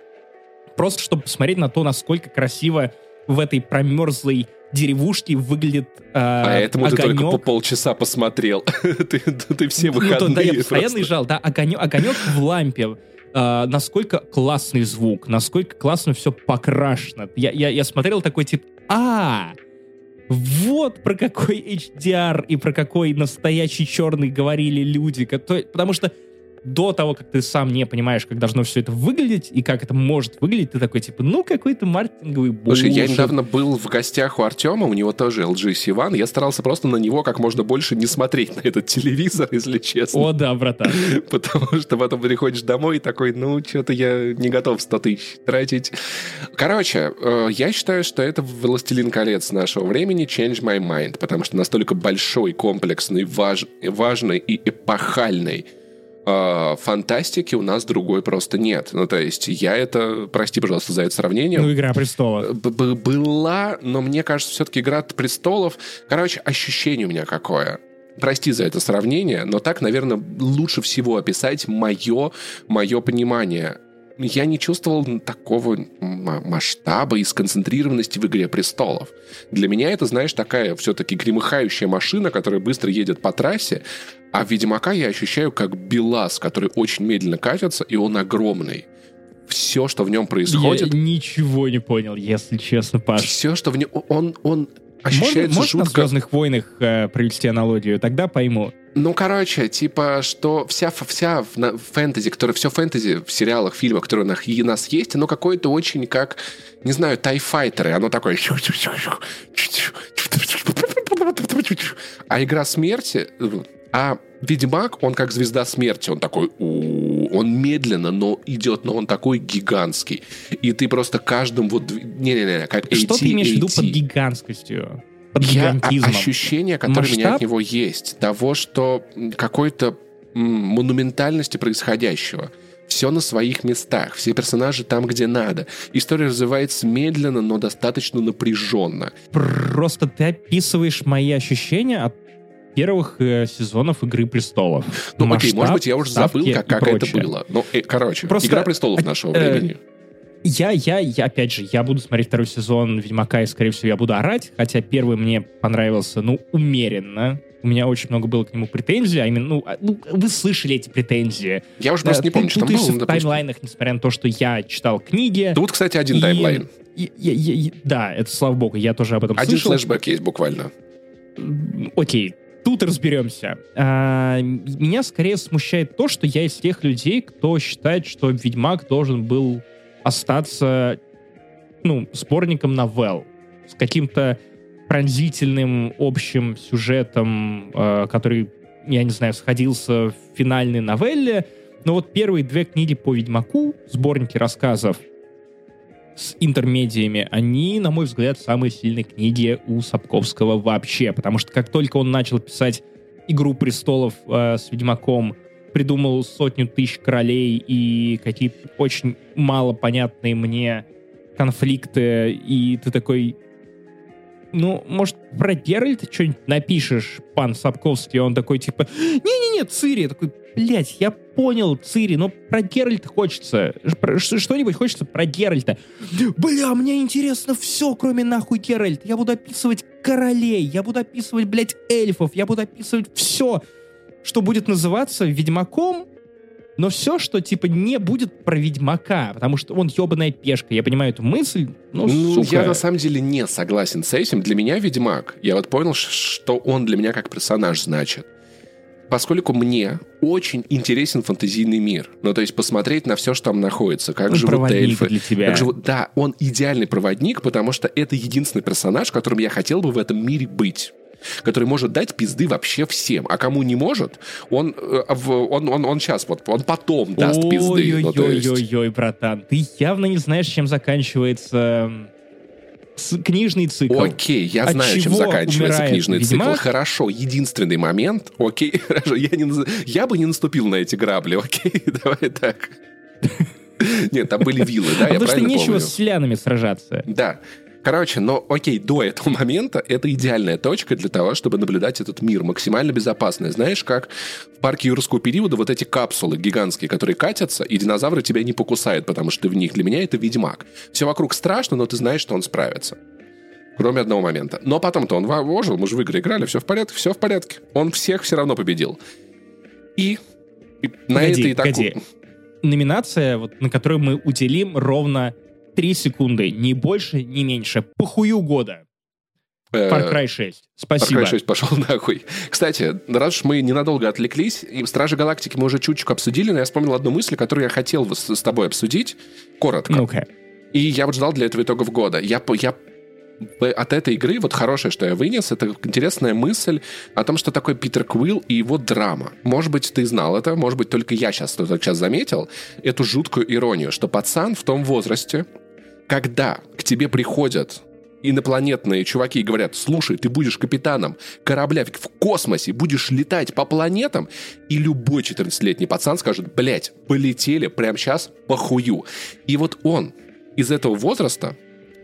просто чтобы посмотреть на то, насколько красиво в этой промерзлой деревушке выглядит э, Поэтому огонек. ты только по полчаса посмотрел. [laughs] ты, ты все выходные ну, то, да, я постоянно езжал, да, огонек, огонек в лампе, э, насколько классный звук, насколько классно все покрашено. Я, я, я смотрел такой тип, а, вот про какой HDR и про какой настоящий черный говорили люди. Потому что до того, как ты сам не понимаешь, как должно все это выглядеть и как это может выглядеть, ты такой, типа, ну, какой-то маркетинговый буllshit. Слушай, я недавно был в гостях у Артема, у него тоже LG C1, я старался просто на него как можно больше не смотреть на этот телевизор, [laughs] если честно. О, да, братан. [laughs] Потому что потом приходишь домой и такой, ну, что-то я не готов 100 тысяч тратить. Короче, э, я считаю, что это «Властелин колец» нашего времени «Change My Mind», потому что настолько большой, комплексный, важ... важный и эпохальный э, фантастики у нас другой просто нет. Ну, то есть я это, прости, пожалуйста, за это сравнение. Ну, «Игра престолов». Б была, но мне кажется, все-таки «Игра престолов», короче, ощущение у меня какое. Прости за это сравнение, но так, наверное, лучше всего описать мое, мое понимание я не чувствовал такого масштаба и сконцентрированности в «Игре престолов». Для меня это, знаешь, такая все-таки гремыхающая машина, которая быстро едет по трассе, а Ведьмака я ощущаю как БелАЗ, который очень медленно катится, и он огромный. Все, что в нем происходит... Я ничего не понял, если честно, Паш. Все, что в нем... Он, он ощущается можно, жутко... На «Звездных войнах» э, провести аналогию? Тогда пойму. Ну, короче, типа, что вся, вся фэнтези, которая, все фэнтези в сериалах, фильмах, которые у нас есть, оно какое-то очень как, не знаю, тайфайтеры. Оно такое... А игра смерти... А Ведьмак, он как звезда смерти, он такой, он медленно, но идет, но он такой гигантский. И ты просто каждым вот... Не-не-не, как Что ты имеешь в виду под гигантскостью? Под Я, ощущение, которое Масштаб? у меня от него есть, того, что какой-то монументальности происходящего. Все на своих местах, все персонажи там, где надо. История развивается медленно, но достаточно напряженно. Просто ты описываешь мои ощущения от первых э, сезонов Игры престолов. Ну, Масштаб, окей, может быть, я уже забыл, как, как это было. Ну, э, короче, Просто, Игра престолов нашего э, времени. Я, я, я, опять же, я буду смотреть второй сезон Ведьмака, и, скорее всего, я буду орать, хотя первый мне понравился, ну, умеренно. У меня очень много было к нему претензий, а именно, ну, а, ну вы слышали эти претензии. Я уже просто не помню, что там было. в таймлайнах, несмотря на то, что я читал книги. Тут, кстати, один и, таймлайн. И, и, и, и, да, это слава богу, я тоже об этом один слышал. Один флешбэк есть буквально. Окей, тут разберемся. А, меня скорее смущает то, что я из тех людей, кто считает, что Ведьмак должен был остаться, ну, сборником новелл с каким-то пронзительным общим сюжетом, э, который, я не знаю, сходился в финальной новелле. Но вот первые две книги по Ведьмаку, сборники рассказов, с интермедиями, они, на мой взгляд, самые сильные книги у Сапковского вообще, потому что как только он начал писать «Игру престолов» э, с Ведьмаком, придумал сотню тысяч королей и какие-то очень мало понятные мне конфликты, и ты такой, ну, может, про Геральта что-нибудь напишешь, пан Сапковский, он такой, типа, не-не-не, Цири, такой, блядь, я понял, Цири, но про Геральта хочется, что-нибудь хочется про Геральта. Бля, мне интересно все, кроме нахуй Геральта. Я буду описывать королей, я буду описывать, блядь, эльфов, я буду описывать все, что будет называться Ведьмаком, но все, что, типа, не будет про Ведьмака, потому что он ебаная пешка. Я понимаю эту мысль, но, ну, сука... Я, на самом деле, не согласен с этим. Для меня Ведьмак, я вот понял, что он для меня как персонаж значит поскольку мне очень интересен фантазийный мир. Ну, то есть посмотреть на все, что там находится, как он живут эльфы. Для тебя. Как живут... Да, он идеальный проводник, потому что это единственный персонаж, которым я хотел бы в этом мире быть который может дать пизды вообще всем. А кому не может, он, э, он, он, он сейчас, вот, он потом даст пизды. Ой-ой-ой, ну, братан, ты явно не знаешь, чем заканчивается книжный цикл. Окей, я От знаю, чем заканчивается книжный Ведьмак? цикл. Хорошо, единственный момент. Окей, [laughs] хорошо, я, не, я бы не наступил на эти грабли. Окей, [laughs] давай так. [laughs] Нет, там были виллы, да, я Потому что нечего с селянами сражаться. Да. Короче, но окей, до этого [laughs] момента это идеальная точка для того, чтобы наблюдать этот мир максимально безопасный. Знаешь, как в парке юрского периода вот эти капсулы гигантские, которые катятся, и динозавры тебя не покусают, потому что ты в них. Для меня это ведьмак. Все вокруг страшно, но ты знаешь, что он справится. Кроме одного момента. Но потом-то он ожил, мы же в игры играли, все в порядке, все в порядке. Он всех все равно победил. И, и на погоди, это и так... Номинация, вот, на которую мы уделим ровно 3 секунды, ни больше, ни меньше. Похую года. Э, Far Cry 6. Спасибо. Far Cry 6 пошел [laughs] нахуй. Кстати, раз уж мы ненадолго отвлеклись, и Стражи Галактики мы уже чуть-чуть обсудили, но я вспомнил одну мысль, которую я хотел с, тобой обсудить. Коротко. Ну-ка. И я вот ждал для этого итогов года. Я, я от этой игры, вот хорошее, что я вынес, это интересная мысль о том, что такое Питер Квилл и его драма. Может быть, ты знал это, может быть, только я сейчас, сейчас заметил эту жуткую иронию, что пацан в том возрасте, когда к тебе приходят инопланетные чуваки и говорят, слушай, ты будешь капитаном корабля в космосе, будешь летать по планетам, и любой 14-летний пацан скажет, блядь, полетели прямо сейчас похую. И вот он из этого возраста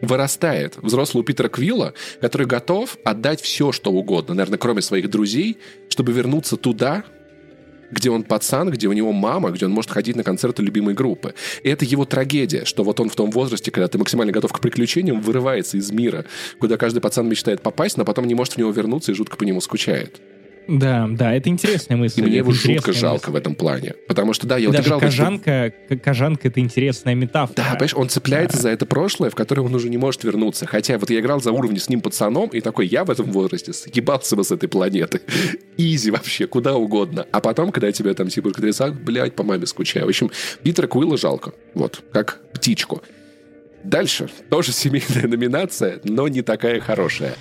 вырастает взрослого Питера Квилла, который готов отдать все, что угодно, наверное, кроме своих друзей, чтобы вернуться туда, где он пацан, где у него мама, где он может ходить на концерты любимой группы. И это его трагедия, что вот он в том возрасте, когда ты максимально готов к приключениям, вырывается из мира, куда каждый пацан мечтает попасть, но потом не может в него вернуться и жутко по нему скучает. Да, да, это интересная мысль. И мне его жутко жалко мысль. в этом плане. Потому что, да, я И вот даже играл... в- кожанка, к- кожанка это интересная метафора. Да, понимаешь, он цепляется за это прошлое, в которое он уже не может вернуться. Хотя вот я играл за уровни с ним пацаном, и такой, я в этом возрасте съебался бы с этой планеты. [laughs] Изи вообще, куда угодно. А потом, когда тебя там типа потрясают, блядь, по маме скучаю. В общем, Питера Куилла жалко. Вот, как птичку. Дальше. Тоже [laughs] семейная номинация, но не такая хорошая.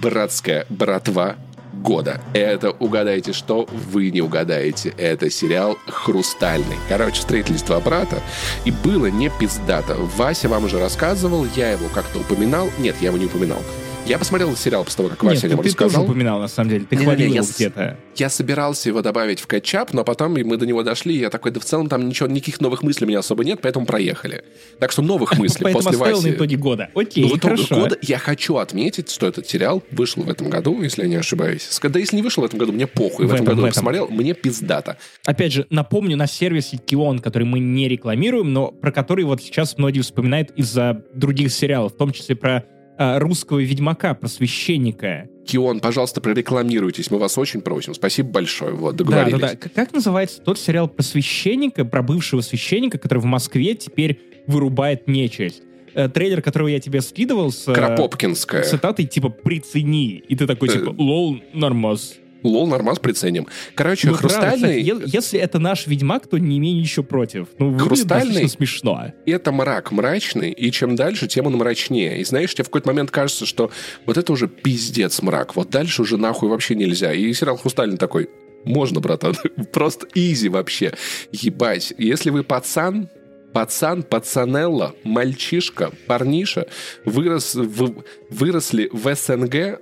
Братская братва года. Это угадайте что, вы не угадаете. Это сериал «Хрустальный». Короче, встретились два брата, и было не пиздато. Вася вам уже рассказывал, я его как-то упоминал. Нет, я его не упоминал. Я посмотрел сериал после того, как Нет, Вася о ты, нем ты тоже упоминал, на самом деле. Ты Не-не-не, хвалил я его с- где-то. Я собирался его добавить в кетчап, но потом мы до него дошли, и я такой, да в целом там ничего, никаких новых мыслей у меня особо нет, поэтому проехали. Так что новых [laughs] мыслей после Васи... на итоге года. Окей, Ну, в итоге хорошо. года я хочу отметить, что этот сериал вышел в этом году, если я не ошибаюсь. Да если не вышел в этом году, мне похуй. В, В этом, этом, году в я этом. посмотрел, мне пиздато. Опять же, напомню, на сервисе Кион, который мы не рекламируем, но про который вот сейчас многие вспоминают из-за других сериалов, в том числе про а, русского ведьмака, про священника. Кион, пожалуйста, прорекламируйтесь, мы вас очень просим. Спасибо большое. Вот, Да, договорились. да, да. К- Как называется тот сериал про священника, про бывшего священника, который в Москве теперь вырубает нечисть? Э, трейлер, которого я тебе скидывал с э, Кропопкинская. цитатой типа «прицени». И ты такой Э, типа «лол, нормас». Лол, нормас, приценим. Короче, Ну, правда, хрустальный кстати, е- если это наш Ведьмак, то не имею ничего против. Ну, Хрустальный? смешно. это мрак мрачный, и чем дальше, тем он мрачнее. И знаешь, тебе в какой-то момент кажется, что вот это уже пиздец мрак, вот дальше уже нахуй вообще нельзя. И сериал «Хрустальный» такой, можно, братан, [laughs] просто изи вообще. Ебать, если вы пацан, пацан, пацанелла, мальчишка, парниша, вырос, в- выросли в СНГ,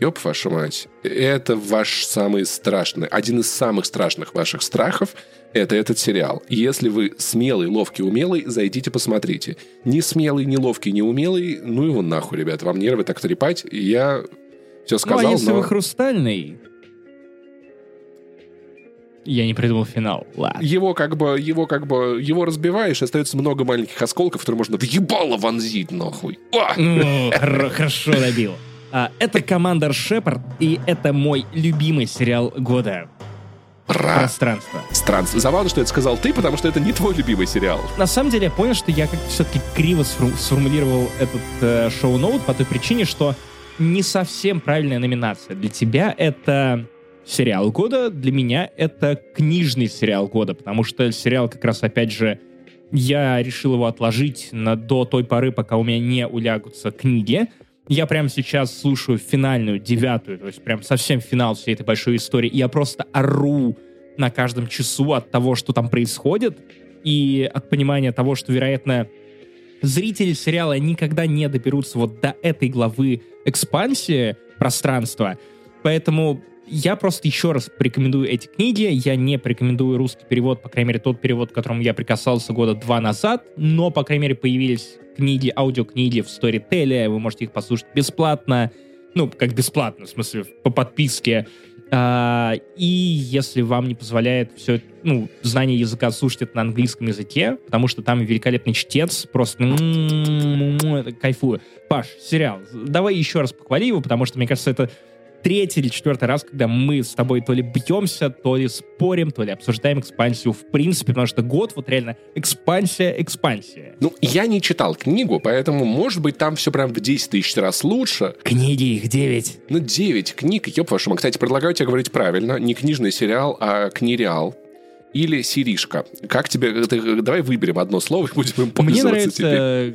Ёб вашу мать. Это ваш самый страшный, один из самых страшных ваших страхов — это этот сериал. Если вы смелый, ловкий, умелый, зайдите, посмотрите. Не смелый, не ловкий, не умелый, ну его нахуй, ребят, вам нервы так трепать. Я все ну, сказал, а если но... вы хрустальный... Я не придумал финал. Ладно. Его как бы, его как бы, его разбиваешь, и остается много маленьких осколков, которые можно в ебало вонзить, нахуй. А! Ну, хоро- хорошо добил. А, это Командор Шепард, и это мой любимый сериал года. Ра. Пространство. Странно. Забавно, что это сказал ты, потому что это не твой любимый сериал. На самом деле я понял, что я как-то все-таки криво сфру- сформулировал этот э, шоу-ноут по той причине, что не совсем правильная номинация. Для тебя это сериал года, для меня это книжный сериал года, потому что сериал как раз, опять же, я решил его отложить на, до той поры, пока у меня не улягутся книги. Я прямо сейчас слушаю финальную, девятую, то есть прям совсем финал всей этой большой истории, и я просто ору на каждом часу от того, что там происходит, и от понимания того, что, вероятно, зрители сериала никогда не доберутся вот до этой главы экспансии пространства. Поэтому я просто еще раз порекомендую эти книги. Я не порекомендую русский перевод, по крайней мере, тот перевод, к которому я прикасался года два назад. Но, по крайней мере, появились книги, аудиокниги в Storytel. Вы можете их послушать бесплатно. Ну, как бесплатно, в смысле, по подписке. А, и если вам не позволяет все, ну, знание языка, слушать это на английском языке, потому что там великолепный чтец, просто м-м-м, кайфую. Паш, сериал, давай еще раз похвали его, потому что, мне кажется, это третий или четвертый раз, когда мы с тобой то ли бьемся, то ли спорим, то ли обсуждаем экспансию в принципе, потому что год вот реально экспансия, экспансия. Ну, я не читал книгу, поэтому, может быть, там все прям в 10 тысяч раз лучше. Книги их девять. Ну, 9 книг, ёб вашу. Кстати, предлагаю тебе говорить правильно. Не книжный сериал, а книреал. Или сиришка. Как тебе... ты- давай выберем одно слово и будем им Мне пользоваться теперь.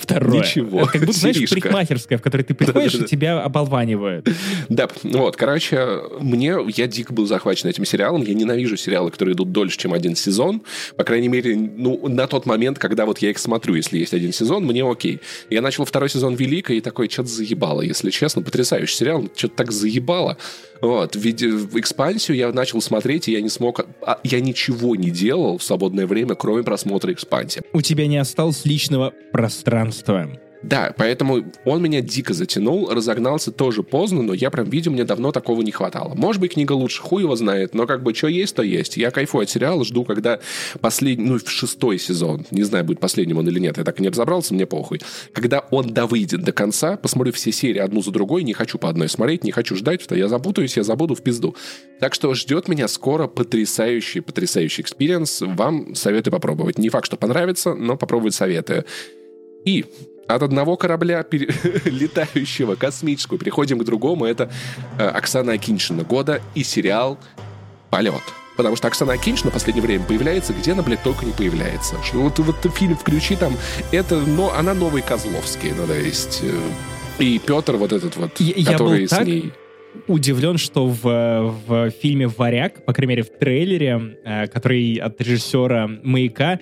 Второе. Ничего. Это как будто, знаешь, Сиришка. парикмахерская, в которой ты приходишь, и тебя оболванивают. Да, вот, короче, мне, я дико был захвачен этим сериалом. Я ненавижу сериалы, которые идут дольше, чем один сезон. По крайней мере, ну, на тот момент, когда вот я их смотрю, если есть один сезон, мне окей. Я начал второй сезон Великой и такой, что-то заебало, если честно. Потрясающий сериал, что-то так заебало. Вот, в, экспансию я начал смотреть, и я не смог... а, я ничего не делал в свободное время, кроме просмотра экспансии. У тебя не осталось личного пространства. Да, поэтому он меня дико затянул, разогнался тоже поздно, но я прям видел, мне давно такого не хватало. Может быть, книга лучше, хуй его знает, но как бы что есть, то есть. Я кайфую от сериала, жду, когда последний, ну, шестой сезон, не знаю, будет последним он или нет, я так и не разобрался, мне похуй. Когда он довыйдет до конца, посмотрю все серии одну за другой, не хочу по одной смотреть, не хочу ждать, что я запутаюсь, я забуду в пизду. Так что ждет меня скоро потрясающий, потрясающий experience. Вам советую попробовать. Не факт, что понравится, но попробовать советую. И от одного корабля, [laughs] летающего, космического, переходим к другому. Это э, Оксана Акиншина года и сериал «Полет». Потому что Оксана Акиншина в последнее время появляется, где она, блядь, только не появляется. Что вот, вот фильм включи там, это, но она новый Козловский, ну, то есть... Э, и Петр вот этот вот, я, который я был с так... ней удивлен, что в, в фильме «Варяг», по крайней мере, в трейлере, э, который от режиссера «Маяка»,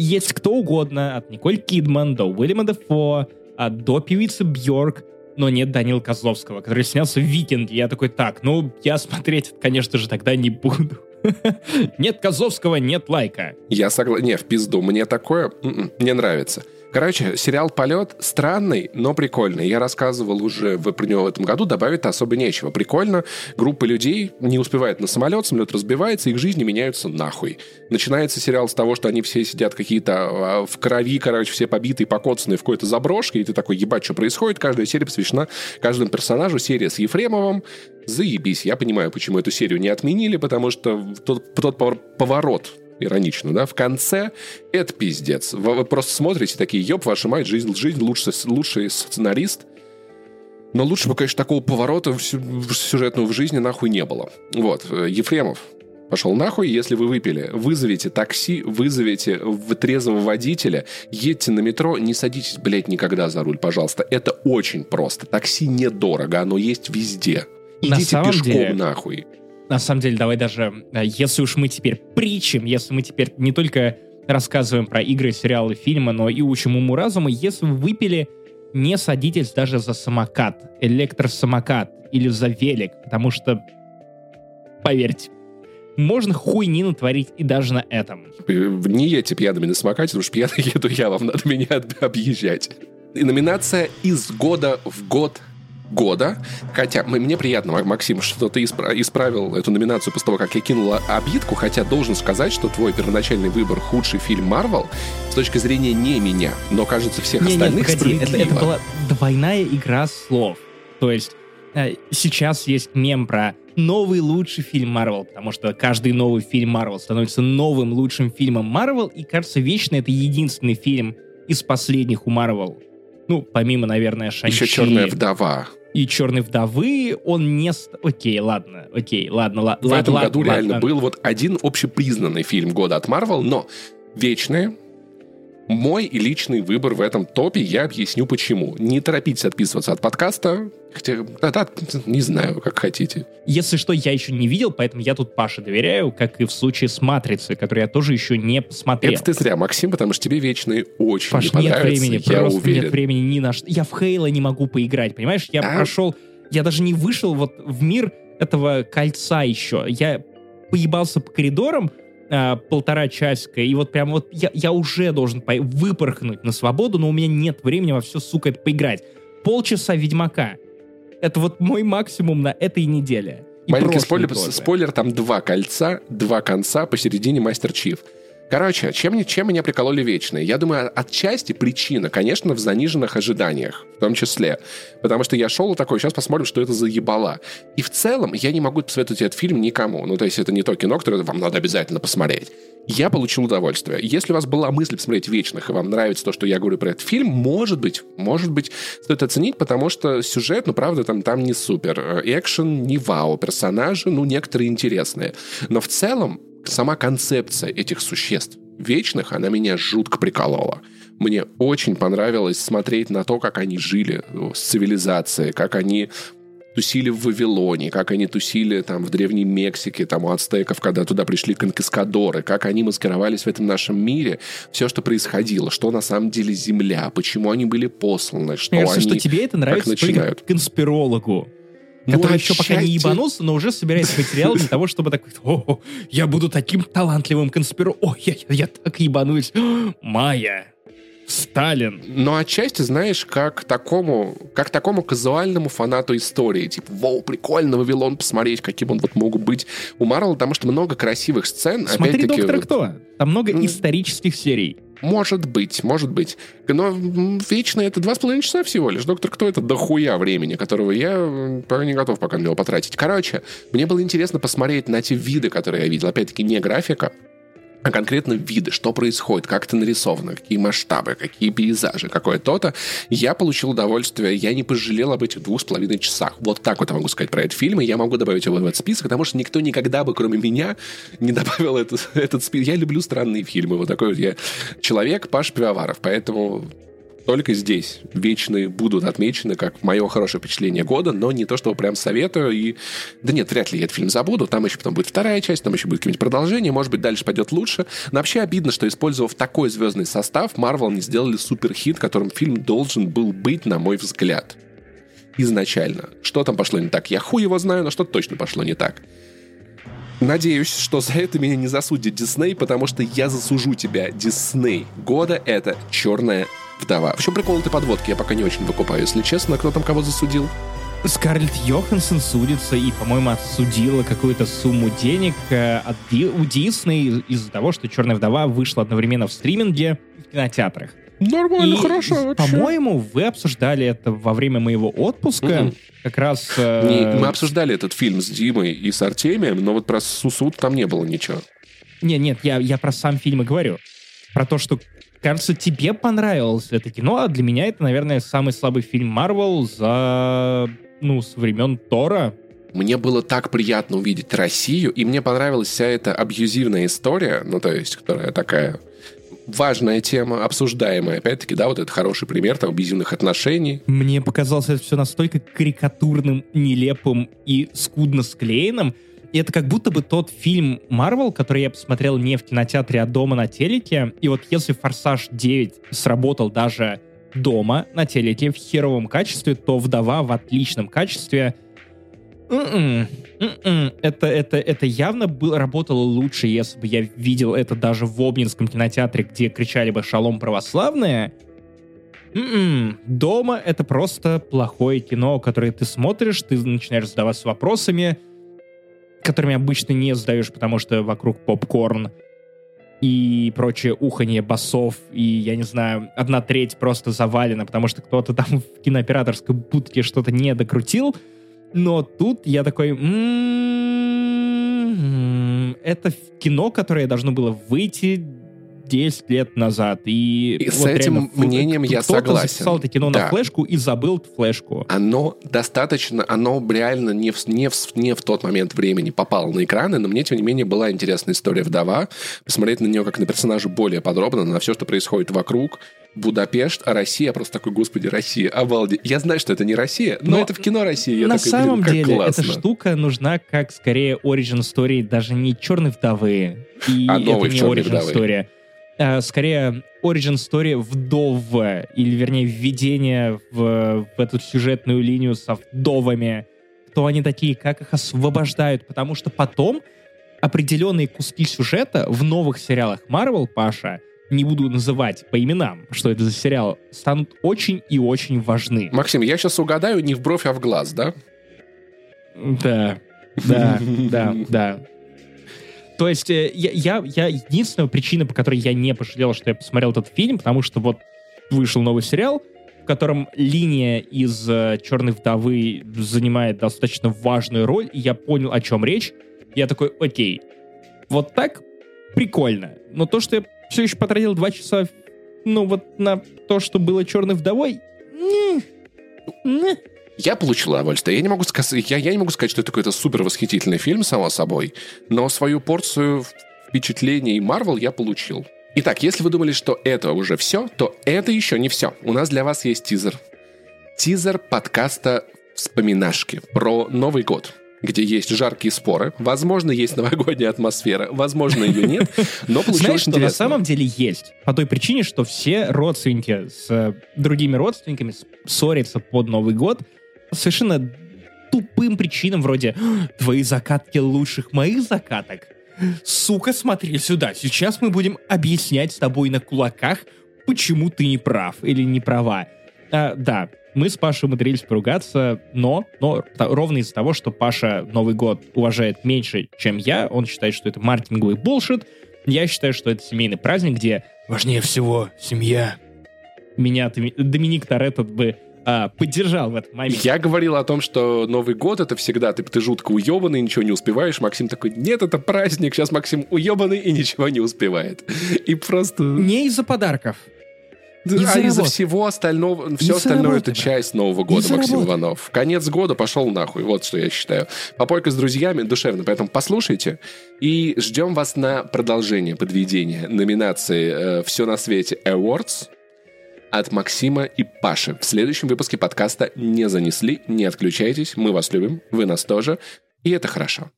есть кто угодно, от Николь Кидман до Уильяма Дефо, а до певицы Бьорк, но нет Данила Козловского, который снялся в «Викинге». Я такой, так, ну, я смотреть, конечно же, тогда не буду. [laughs] Нет Козловского, нет лайка. Я согласен. Не, в пизду. Мне такое м-м, не нравится. Короче, сериал «Полет» странный, но прикольный. Я рассказывал уже про него в этом году, добавить особо нечего. Прикольно, группа людей не успевает на самолет, самолет разбивается, их жизни меняются нахуй. Начинается сериал с того, что они все сидят какие-то а, в крови, короче, все побитые, покоцанные в какой-то заброшке, и ты такой, ебать, что происходит? Каждая серия посвящена каждому персонажу. Серия с Ефремовым, заебись. Я понимаю, почему эту серию не отменили, потому что тот, тот поворот иронично, да, в конце это пиздец. Вы, вы просто смотрите такие, ёб, ваша мать, жизнь, жизнь лучший, лучший сценарист. Но лучше бы, конечно, такого поворота в сюжетного в жизни нахуй не было. Вот, э, Ефремов, пошел нахуй, если вы выпили. Вызовите такси, вызовите трезвого водителя, едьте на метро, не садитесь, блядь, никогда за руль, пожалуйста. Это очень просто. Такси недорого, оно есть везде. Идите на пешком деле, нахуй на самом деле, давай даже, э, если уж мы теперь притчим, если мы теперь не только рассказываем про игры, сериалы, фильмы, но и учим уму-разуму, если вы выпили, не садитесь даже за самокат, электросамокат или за велик, потому что, поверьте, можно хуйни натворить и даже на этом. Не едьте пьяными на самокате, потому что пьяный [laughs] еду я, вам надо меня объезжать. И номинация «Из года в год года. Хотя мне приятно, Максим, что ты исправил эту номинацию после того, как я кинул обидку, хотя должен сказать, что твой первоначальный выбор худший фильм Марвел с точки зрения не меня, но, кажется, всех не, остальных нет, погоди, это, это была двойная игра слов. То есть э, сейчас есть мем про новый лучший фильм Марвел, потому что каждый новый фильм Марвел становится новым лучшим фильмом Марвел, и, кажется, вечно это единственный фильм из последних у Марвел. Ну, помимо, наверное, Шанчи. Еще «Черная вдова» и Черной вдовы он не... Окей, ладно, окей, ладно, ладно. В этом ладно, году ладно. реально был вот один общепризнанный фильм года от Марвел, но «Вечные», мой личный выбор в этом топе, я объясню почему. Не торопитесь отписываться от подкаста, хотя, да, да, не знаю, как хотите. Если что, я еще не видел, поэтому я тут Паше доверяю, как и в случае с «Матрицей», которую я тоже еще не посмотрел. Это ты зря, Максим, потому что тебе «Вечные» очень Паш, не понравятся, нет времени, я просто уверен. нет времени ни на что. Я в Хейла не могу поиграть, понимаешь? Я а? прошел, я даже не вышел вот в мир этого кольца еще. Я поебался по коридорам, э, полтора часика, и вот прям вот я, я уже должен по- выпорхнуть на свободу, но у меня нет времени во все, сука, это поиграть. Полчаса Ведьмака. Это вот мой максимум на этой неделе. И Маленький спойлер, спойлер, там два кольца, два конца, посередине Мастер Чиф. Короче, чем, чем меня прикололи вечные? Я думаю, отчасти причина, конечно, в заниженных ожиданиях, в том числе. Потому что я шел такой, сейчас посмотрим, что это за ебала. И в целом я не могу посоветовать этот фильм никому. Ну, то есть это не то кино, которое вам надо обязательно посмотреть. Я получил удовольствие. Если у вас была мысль посмотреть «Вечных», и вам нравится то, что я говорю про этот фильм, может быть, может быть, стоит оценить, потому что сюжет, ну, правда, там, там не супер. Экшен не вау, персонажи, ну, некоторые интересные. Но в целом сама концепция этих существ вечных, она меня жутко приколола. Мне очень понравилось смотреть на то, как они жили э, с цивилизацией, как они тусили в Вавилоне, как они тусили там в Древней Мексике, там у ацтеков, когда туда пришли конкискадоры, как они маскировались в этом нашем мире, все, что происходило, что на самом деле Земля, почему они были посланы, что Мне кажется, они... что тебе это нравится только конспирологу. ну, который еще пока не ебанулся, но уже собирает материал для [laughs] того, чтобы так, о, я буду таким талантливым конспиру, о, я, я, я так ебанусь, [gasps] Майя, Сталин. Но отчасти, знаешь, как такому, как такому казуальному фанату истории. Типа, вау, прикольно, Вавилон посмотреть, каким он вот мог быть. У Марвел, потому что много красивых сцен. Смотри «Доктора вот... кто». Там много исторических серий. Может быть, может быть. Но вечно это два с половиной часа всего лишь. Доктор Кто это дохуя времени, которого я не готов пока на него потратить. Короче, мне было интересно посмотреть на те виды, которые я видел. Опять-таки, не графика, а конкретно виды, что происходит, как это нарисовано, какие масштабы, какие пейзажи, какое то-то, я получил удовольствие, я не пожалел об этих двух с половиной часах. Вот так вот я могу сказать про этот фильм, и я могу добавить его в этот список, потому что никто никогда бы, кроме меня, не добавил этот, этот список. Я люблю странные фильмы, вот такой вот я человек, Паш Пивоваров, поэтому только здесь вечные будут отмечены как мое хорошее впечатление года, но не то, что прям советую. И... Да нет, вряд ли я этот фильм забуду. Там еще потом будет вторая часть, там еще будет какое-нибудь продолжение, может быть, дальше пойдет лучше. Но вообще обидно, что, использовав такой звездный состав, Marvel не сделали суперхит, которым фильм должен был быть, на мой взгляд. Изначально. Что там пошло не так? Я хуй его знаю, но что точно пошло не так. Надеюсь, что за это меня не засудит Дисней, потому что я засужу тебя. Дисней года — это черная вдова. В чем прикол этой подводки? Я пока не очень выкупаю, если честно. Кто там кого засудил? Скарлетт Йоханссон судится и, по-моему, отсудила какую-то сумму денег э, от Ди- у Дисней из-за того, что «Черная вдова» вышла одновременно в стриминге и в кинотеатрах. Нормально, и, хорошо. Вообще. По-моему, вы обсуждали это во время моего отпуска. Mm-mm. Как раз... Э... Не, мы обсуждали этот фильм с Димой и с Артемием, но вот про суд там не было ничего. Нет, нет, я, я про сам фильм и говорю. Про то, что кажется, тебе понравилось это кино, а для меня это, наверное, самый слабый фильм Марвел за, ну, с времен Тора. Мне было так приятно увидеть Россию, и мне понравилась вся эта абьюзивная история, ну, то есть, которая такая важная тема, обсуждаемая. Опять-таки, да, вот это хороший пример там абьюзивных отношений. Мне показалось это все настолько карикатурным, нелепым и скудно склеенным, и это как будто бы тот фильм Marvel, который я посмотрел не в кинотеатре, а дома на телеке. И вот если «Форсаж 9» сработал даже дома на телеке в херовом качестве, то «Вдова» в отличном качестве. Mm-mm. Mm-mm. Это, это, это явно был, работало лучше, если бы я видел это даже в Обнинском кинотеатре, где кричали бы «Шалом православные». Mm-mm. Дома это просто плохое кино, которое ты смотришь, ты начинаешь задаваться вопросами, которыми обычно не задаешь, потому что вокруг попкорн и прочее уханье басов, и, я не знаю, одна треть просто завалена, потому что кто-то там в кинооператорской будке что-то не докрутил. Но тут я такой... М-м-м, это кино, которое должно было выйти 10 лет назад. И, и вот с этим реально, мнением я согласен. записал это кино да. на флешку и забыл флешку. Оно достаточно, оно реально не в, не, в, не в тот момент времени попало на экраны, но мне, тем не менее, была интересная история «Вдова». Посмотреть на нее как на персонажа более подробно, на все, что происходит вокруг. Будапешт, а Россия просто такой, господи, Россия, обалдеть. Я знаю, что это не Россия, но, но это в кино Россия. Я на такой, самом блин, деле, классно. эта штука нужна как скорее origin story, даже не черной вдовы. И а это новый не origin вдовы. story э, скорее origin story вдов, или вернее введение в, в эту сюжетную линию со вдовами, кто они такие, как их освобождают, потому что потом определенные куски сюжета в новых сериалах Marvel, Паша, не буду называть по именам, что это за сериал, станут очень и очень важны. Максим, я сейчас угадаю не в бровь, а в глаз, да? Да, да, да, да. То есть э, я, я, я единственная причина, по которой я не пожалел, что я посмотрел этот фильм, потому что вот вышел новый сериал, в котором линия из э, «Черной вдовы» занимает достаточно важную роль, и я понял, о чем речь. Я такой, окей, вот так прикольно. Но то, что я все еще потратил два часа, ну вот на то, что было «Черной вдовой», не, не. Я получил удовольствие. Я не могу сказать, я, я не могу сказать, что это какой-то супер восхитительный фильм, само собой, но свою порцию впечатлений Марвел я получил. Итак, если вы думали, что это уже все, то это еще не все. У нас для вас есть тизер. Тизер подкаста «Вспоминашки» про Новый год где есть жаркие споры. Возможно, есть новогодняя атмосфера, возможно, ее нет, но получилось Знаешь, что на самом деле есть. По той причине, что все родственники с э, другими родственниками ссорятся под Новый год, совершенно тупым причинам, вроде «Твои закатки лучших моих закаток». Сука, смотри сюда. Сейчас мы будем объяснять с тобой на кулаках, почему ты не прав или не права. А, да, мы с Пашей умудрились поругаться, но, но ровно из-за того, что Паша Новый год уважает меньше, чем я, он считает, что это маркетинговый булшит, я считаю, что это семейный праздник, где важнее всего семья. Меня Доминик Торетто бы а, поддержал в этот момент. Я говорил о том, что Новый год это всегда ты, ты жутко уебанный, ничего не успеваешь. Максим такой, нет, это праздник. Сейчас Максим уебанный и ничего не успевает. И просто... Не из-за подарков. Из-за а из-за всего остального, все остальное работы, это часть Нового года, Максим работы. Иванов. Конец года пошел нахуй, вот что я считаю. Попойка с друзьями душевно, поэтому послушайте и ждем вас на продолжение подведения номинации э, «Все на свете Awards» от Максима и Паши. В следующем выпуске подкаста не занесли, не отключайтесь, мы вас любим, вы нас тоже, и это хорошо.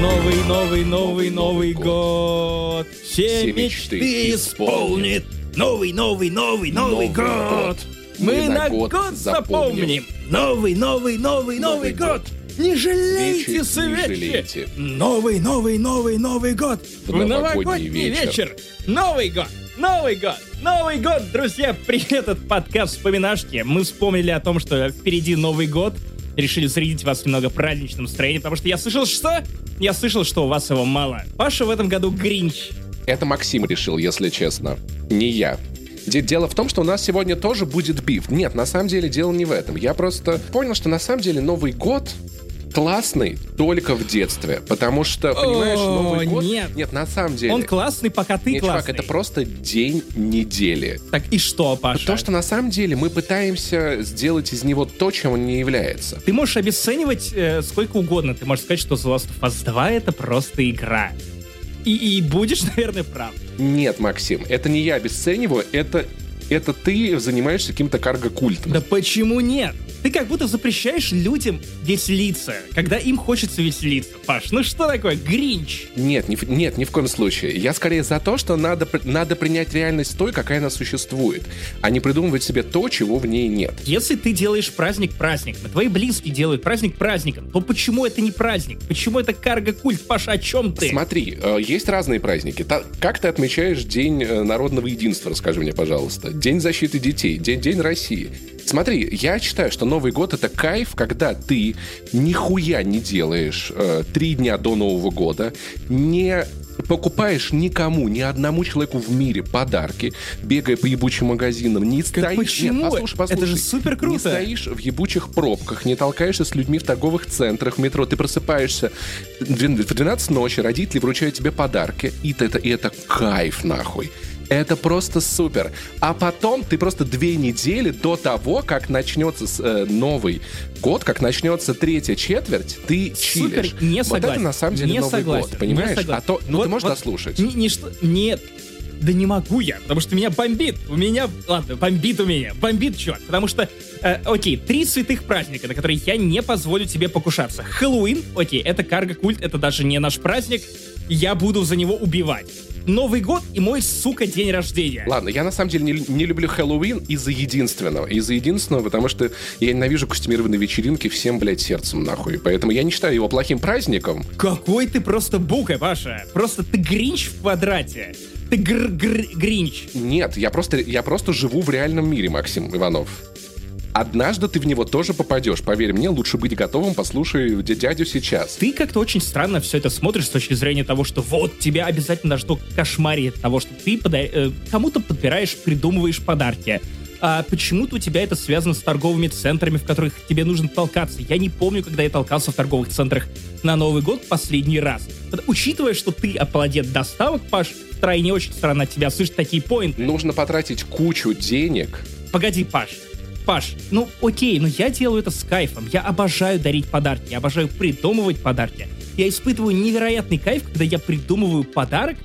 Новый, новый, новый, новый год. Все мечты исполнит. Новый, новый, новый, новый год. Мы на год запомним. Новый, новый, новый, новый год. Не жалейте свечи. Новый, новый, новый, новый год. В новогодний вечер. Новый год. Новый год! Новый год, друзья! Привет, это подкаст «Вспоминашки». Мы вспомнили о том, что впереди Новый год. Решили зарядить вас немного праздничным настроением, потому что я слышал, что... Я слышал, что у вас его мало. Паша в этом году Гринч. Это Максим решил, если честно. Не я. Дело в том, что у нас сегодня тоже будет биф. Нет, на самом деле дело не в этом. Я просто понял, что на самом деле Новый год классный только в детстве, потому что, понимаешь, Новый год... Нет. нет, на самом деле... Он классный, пока ты нет, классный. чувак, это просто день недели. Так и что, Паша? То, что на самом деле мы пытаемся сделать из него то, чем он не является. Ты можешь обесценивать э, сколько угодно. Ты можешь сказать, что The Last of Us 2 это просто игра. И, и будешь, [laughs] наверное, прав. Нет, Максим, это не я обесцениваю, это это ты занимаешься каким-то карго-культом. Да почему нет? Ты как будто запрещаешь людям веселиться, когда им хочется веселиться. Паш, ну что такое? Гринч? Нет, ни, нет, ни в коем случае. Я скорее за то, что надо, надо принять реальность той, какая она существует, а не придумывать себе то, чего в ней нет. Если ты делаешь праздник праздником, и твои близкие делают праздник праздником, то почему это не праздник? Почему это карго-культ? Паша, о чем ты? Смотри, э, есть разные праздники. Как ты отмечаешь День э, народного единства, расскажи мне, пожалуйста. День защиты детей, День, День России. Смотри, я считаю, что Новый год это кайф, когда ты нихуя не делаешь э, три дня до Нового года, не покупаешь никому, ни одному человеку в мире подарки, бегая по ебучим магазинам, не стоишь... Почему? Нет, послушай, послушай. Это же супер круто. Не стоишь в ебучих пробках, не толкаешься с людьми в торговых центрах, в метро. Ты просыпаешься в 12 ночи, родители вручают тебе подарки, и это, и это кайф нахуй. Это просто супер. А потом ты просто две недели до того, как начнется э, Новый год, как начнется третья четверть, ты чилишь. Супер, не согласен. Вот это на самом деле не Новый согласен, год, понимаешь? А то, ну вот, ты можешь вот, дослушать? Не, не что, нет, да не могу я, потому что меня бомбит. У меня, ладно, бомбит у меня. Бомбит, чувак. Потому что, э, окей, три святых праздника, на которые я не позволю тебе покушаться. Хэллоуин, окей, это карго-культ, это даже не наш праздник. Я буду за него убивать. Новый год и мой, сука, день рождения. Ладно, я на самом деле не, не люблю Хэллоуин из-за единственного. Из-за единственного, потому что я ненавижу костюмированные вечеринки всем, блядь, сердцем нахуй. Поэтому я не считаю его плохим праздником. Какой ты просто бука, Паша. Просто ты гринч в квадрате. Ты гр гр гринч. Нет, я просто, я просто живу в реальном мире, Максим Иванов. Однажды ты в него тоже попадешь. Поверь мне, лучше быть готовым, послушай дядю сейчас. Ты как-то очень странно все это смотришь с точки зрения того, что вот тебя обязательно должно кошмарить того, что ты пода- э, кому-то подбираешь, придумываешь подарки. А почему-то у тебя это связано с торговыми центрами, в которых тебе нужно толкаться. Я не помню, когда я толкался в торговых центрах на Новый год последний раз. Учитывая, что ты апологет доставок, Паш, втройне очень странно от тебя слышать такие поинты. Нужно потратить кучу денег. Погоди, Паш, Паш, ну окей, но я делаю это с кайфом. Я обожаю дарить подарки, я обожаю придумывать подарки. Я испытываю невероятный кайф, когда я придумываю подарок,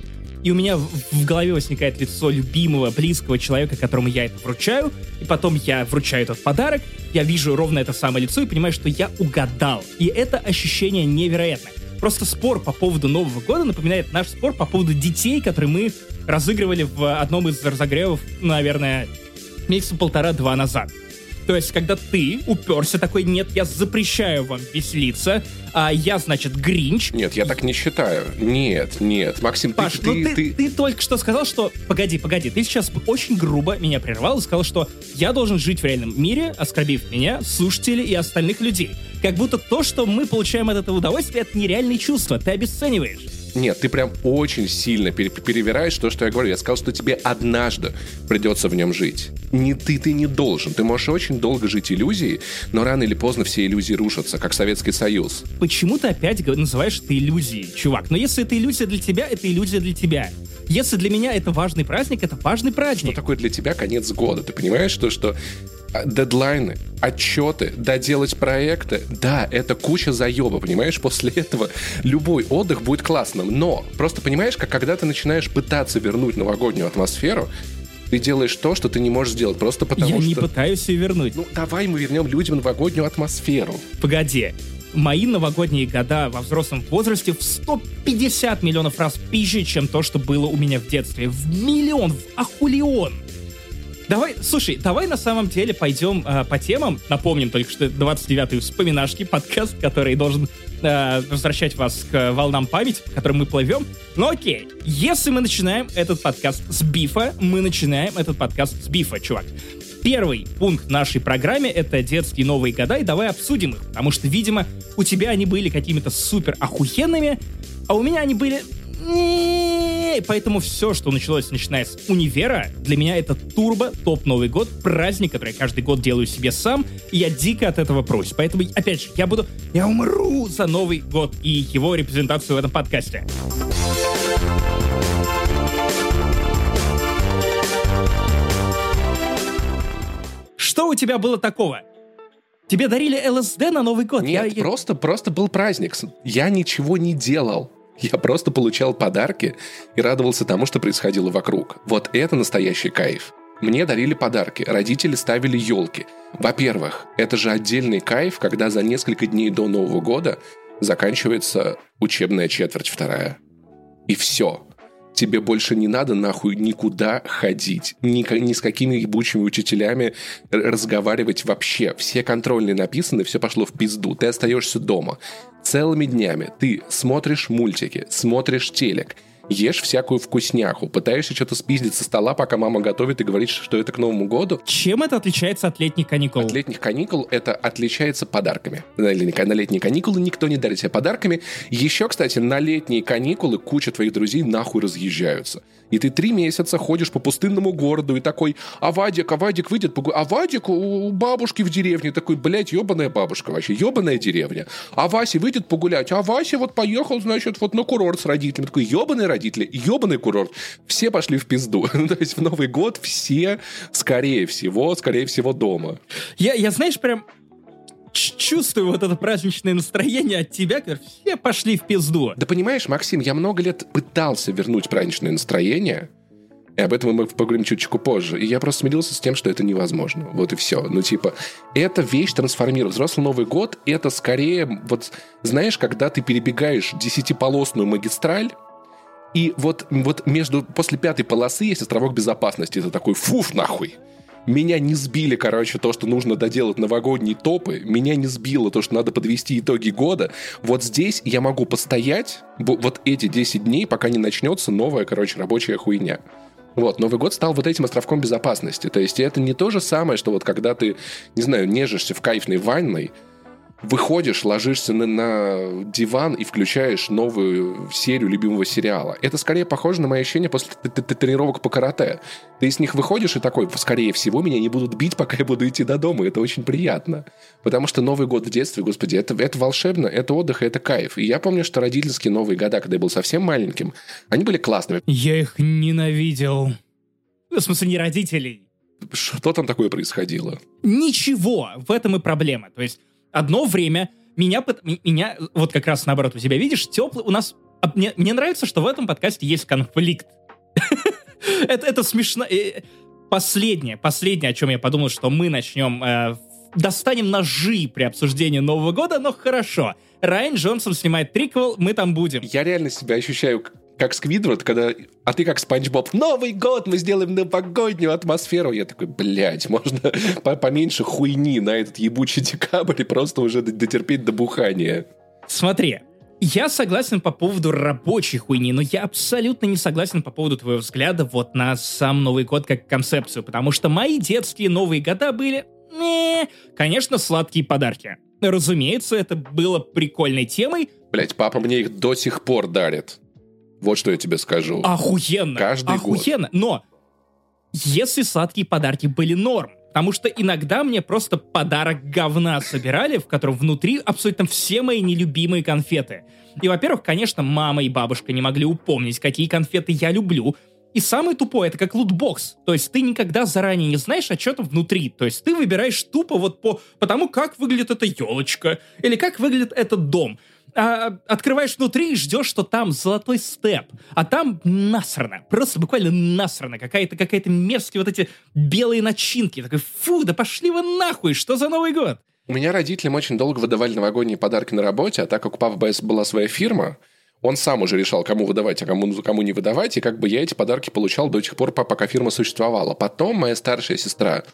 и у меня в, в голове возникает лицо любимого, близкого человека, которому я это вручаю, и потом я вручаю этот подарок, я вижу ровно это самое лицо и понимаю, что я угадал. И это ощущение невероятное. Просто спор по поводу Нового года напоминает наш спор по поводу детей, которые мы разыгрывали в одном из разогревов, наверное, месяца полтора-два назад. То есть, когда ты уперся такой, нет, я запрещаю вам веселиться, а я, значит, Гринч. Нет, я так не считаю. Нет, нет. Максим, Паш, ты, ну ты, ты, ты- ты только что сказал, что... Погоди, погоди, ты сейчас очень грубо меня прервал и сказал, что я должен жить в реальном мире, оскорбив меня, слушателей и остальных людей. Как будто то, что мы получаем от этого удовольствия, это нереальные чувства. Ты обесцениваешь. Нет, ты прям очень сильно пере- перевираешь то, что я говорю. Я сказал, что тебе однажды придется в нем жить. Не ты, ты не должен. Ты можешь очень долго жить иллюзией, но рано или поздно все иллюзии рушатся, как Советский Союз. Почему ты опять называешь это иллюзией, чувак? Но если это иллюзия для тебя, это иллюзия для тебя. Если для меня это важный праздник, это важный Что праздник. такое для тебя конец года? Ты понимаешь, что, что дедлайны, отчеты, доделать проекты, да, это куча заеба, понимаешь? После этого любой отдых будет классным. Но просто понимаешь, как когда ты начинаешь пытаться вернуть новогоднюю атмосферу, ты делаешь то, что ты не можешь сделать, просто потому Я что... не пытаюсь ее вернуть. Ну, давай мы вернем людям новогоднюю атмосферу. Погоди. Мои новогодние года во взрослом возрасте в 150 миллионов раз пизже, чем то, что было у меня в детстве. В миллион, в ахулион. Давай, слушай, давай на самом деле пойдем э, по темам. Напомним только, что 29-й вспоминашки, подкаст, который должен э, возвращать вас к волнам памяти, по которым мы плывем. Ну окей, если мы начинаем этот подкаст с бифа, мы начинаем этот подкаст с бифа, чувак. Первый пункт нашей программе — это детские новые года, и давай обсудим их, потому что, видимо, у тебя они были какими-то супер охуенными, а у меня они были... Поэтому все, что началось, начиная с универа, для меня это турбо, топ Новый год, праздник, который я каждый год делаю себе сам, и я дико от этого прусь. Поэтому, опять же, я буду... Я умру за Новый год и его репрезентацию в этом подкасте. Что у тебя было такого? Тебе дарили ЛСД на Новый год? Нет, Я- я- просто, просто был праздник. Я ничего не делал. Я просто получал подарки и радовался тому, что происходило вокруг. Вот это настоящий кайф. Мне дарили подарки, родители ставили елки. Во-первых, это же отдельный кайф, когда за несколько дней до Нового года заканчивается учебная четверть вторая. И все. Тебе больше не надо нахуй никуда ходить. Ни, ни с какими ебучими учителями разговаривать вообще. Все контрольные написаны, все пошло в пизду. Ты остаешься дома. Целыми днями ты смотришь мультики, смотришь телек, ешь всякую вкусняху, пытаешься что-то спиздить со стола, пока мама готовит и говорит, что это к Новому году. Чем это отличается от летних каникул? От летних каникул это отличается подарками. На на летние каникулы никто не дарит тебе подарками. Еще, кстати, на летние каникулы куча твоих друзей нахуй разъезжаются. И ты три месяца ходишь по пустынному городу и такой, а Вадик, а Вадик выйдет, погу- а Вадик у бабушки в деревне. Такой, блядь, ебаная бабушка вообще, ебаная деревня. А Вася выйдет погулять, а Вася вот поехал, значит, вот на курорт с родителями. Такой, ебаные родители, ебаный курорт. Все пошли в пизду. [laughs] То есть в Новый год все, скорее всего, скорее всего, дома. Я, я, знаешь, прям чувствую вот это праздничное настроение от тебя, когда все пошли в пизду. Да понимаешь, Максим, я много лет пытался вернуть праздничное настроение, и об этом мы поговорим чуточку позже. И я просто смирился с тем, что это невозможно. Вот и все. Ну, типа, эта вещь трансформирует. Взрослый Новый год — это скорее, вот, знаешь, когда ты перебегаешь десятиполосную магистраль, и вот, вот между, после пятой полосы есть островок безопасности. Это такой, фуф, нахуй. Меня не сбили, короче, то, что нужно доделать новогодние топы. Меня не сбило то, что надо подвести итоги года. Вот здесь я могу постоять вот эти 10 дней, пока не начнется новая, короче, рабочая хуйня. Вот, Новый год стал вот этим островком безопасности. То есть это не то же самое, что вот когда ты, не знаю, нежишься в кайфной ванной, выходишь, ложишься на, на диван и включаешь новую серию любимого сериала. Это скорее похоже на мои ощущения после т- т- т- тренировок по карате. Ты из них выходишь и такой, скорее всего, меня не будут бить, пока я буду идти до дома. Это очень приятно. Потому что Новый год в детстве, господи, это, это волшебно, это отдых, это кайф. И я помню, что родительские Новые года, когда я был совсем маленьким, они были классными. Я их ненавидел. В смысле, не родителей. Что там такое происходило? Ничего, в этом и проблема. То есть, одно время меня, меня вот как раз наоборот, у тебя, видишь, теплый, у нас... Мне, мне нравится, что в этом подкасте есть конфликт. [laughs] это, это смешно. Э, Последнее, последнее, о чем я подумал, что мы начнем... э, достанем ножи при обсуждении Нового года, но хорошо. Райан Джонсон снимает триквел, мы там будем. Я реально себя ощущаю как Сквидвард, когда... А ты как Спанч Боб. Новый год, мы сделаем новогоднюю атмосферу. Я такой, блядь, можно [laughs] поменьше хуйни на этот ебучий декабрь и просто уже дотерпеть до бухания. Смотри, я согласен по поводу рабочей хуйни, но я абсолютно не согласен по поводу твоего взгляда вот на сам Новый год как концепцию, потому что мои детские Новые года были... Не, конечно, сладкие подарки. Разумеется, это было прикольной темой. Блять, папа мне их до сих пор дарит. Вот что я тебе скажу. Охуенно. Каждый охуенно. год. Но если сладкие подарки были норм, Потому что иногда мне просто подарок говна собирали, в котором внутри абсолютно все мои нелюбимые конфеты. И, во-первых, конечно, мама и бабушка не могли упомнить, какие конфеты я люблю. И самое тупое, это как лутбокс. То есть ты никогда заранее не знаешь, а что там внутри. То есть ты выбираешь тупо вот по, по тому, как выглядит эта елочка, или как выглядит этот дом а, открываешь внутри и ждешь, что там золотой степ, а там насрано, просто буквально насрано, какая-то какая-то мерзкие вот эти белые начинки, такой, фу, да пошли вы нахуй, что за Новый год? У меня родителям очень долго выдавали новогодние подарки на работе, а так как у папы была своя фирма, он сам уже решал, кому выдавать, а кому, кому не выдавать, и как бы я эти подарки получал до тех пор, пока фирма существовала. Потом моя старшая сестра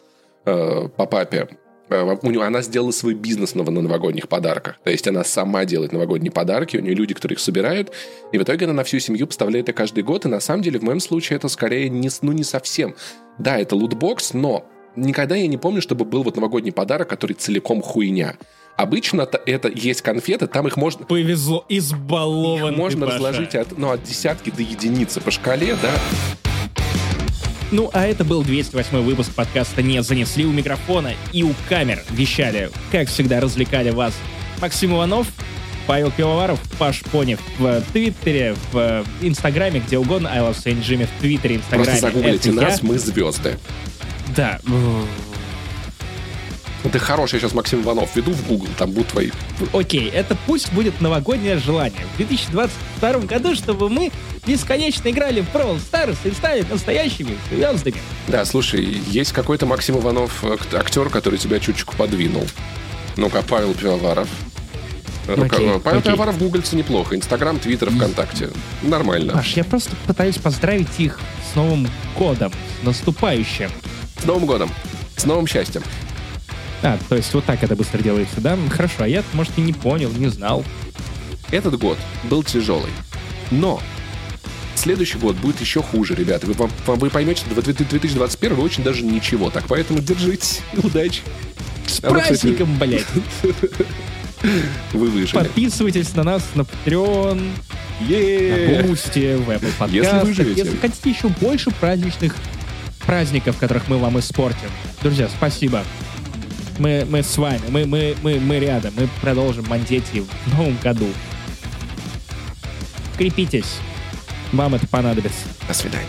э, по папе она сделала свой бизнес на, новогодних подарках. То есть она сама делает новогодние подарки, у нее люди, которые их собирают, и в итоге она на всю семью поставляет это каждый год, и на самом деле в моем случае это скорее не, ну, не совсем. Да, это лутбокс, но никогда я не помню, чтобы был вот новогодний подарок, который целиком хуйня. Обычно это, это есть конфеты, там их можно... Повезло, избалованный Их можно разложить от, ну, от десятки до единицы по шкале, да. Ну, а это был 208 выпуск подкаста «Не занесли у микрофона» и у камер вещали, как всегда, развлекали вас Максим Иванов, Павел Пивоваров, Паш Понев в Твиттере, в Инстаграме, где угодно, I love Saint Jimmy в Твиттере, Инстаграме. Просто загуглите нас, я. мы звезды. Да. Ты хороший сейчас Максим Иванов веду в Google, там будут твои. Окей, это пусть будет новогоднее желание. В 2022 году, чтобы мы бесконечно играли в Brawl Stars и стали настоящими звездами. Да, слушай, есть какой-то Максим Иванов, актер, который тебя чуточку подвинул. Ну-ка, Павел Пивоваров. Okay, Павел okay. Пивоваров гуглится неплохо. Инстаграм, Твиттер, ВКонтакте. Нормально. Паш, я просто пытаюсь поздравить их с Новым годом, с наступающим. С Новым годом. С новым счастьем. А, то есть вот так это быстро делается, да? Хорошо, а я, может, и не понял, не знал. Этот год был тяжелый. Но следующий год будет еще хуже, ребята. Вы, вам, вы поймете, что 2021 очень даже ничего. Так, поэтому держитесь. [laughs] Удачи. С а праздником, вы, блядь. Вы выжили. Подписывайтесь на нас на Patreon, yeah. на Boosty, в Apple Podcast. Если, выживете. Если хотите еще больше праздничных праздников, которых мы вам испортим. Друзья, спасибо мы, мы с вами, мы, мы, мы, мы рядом, мы продолжим мандеть в новом году. Крепитесь. Вам это понадобится. До свидания.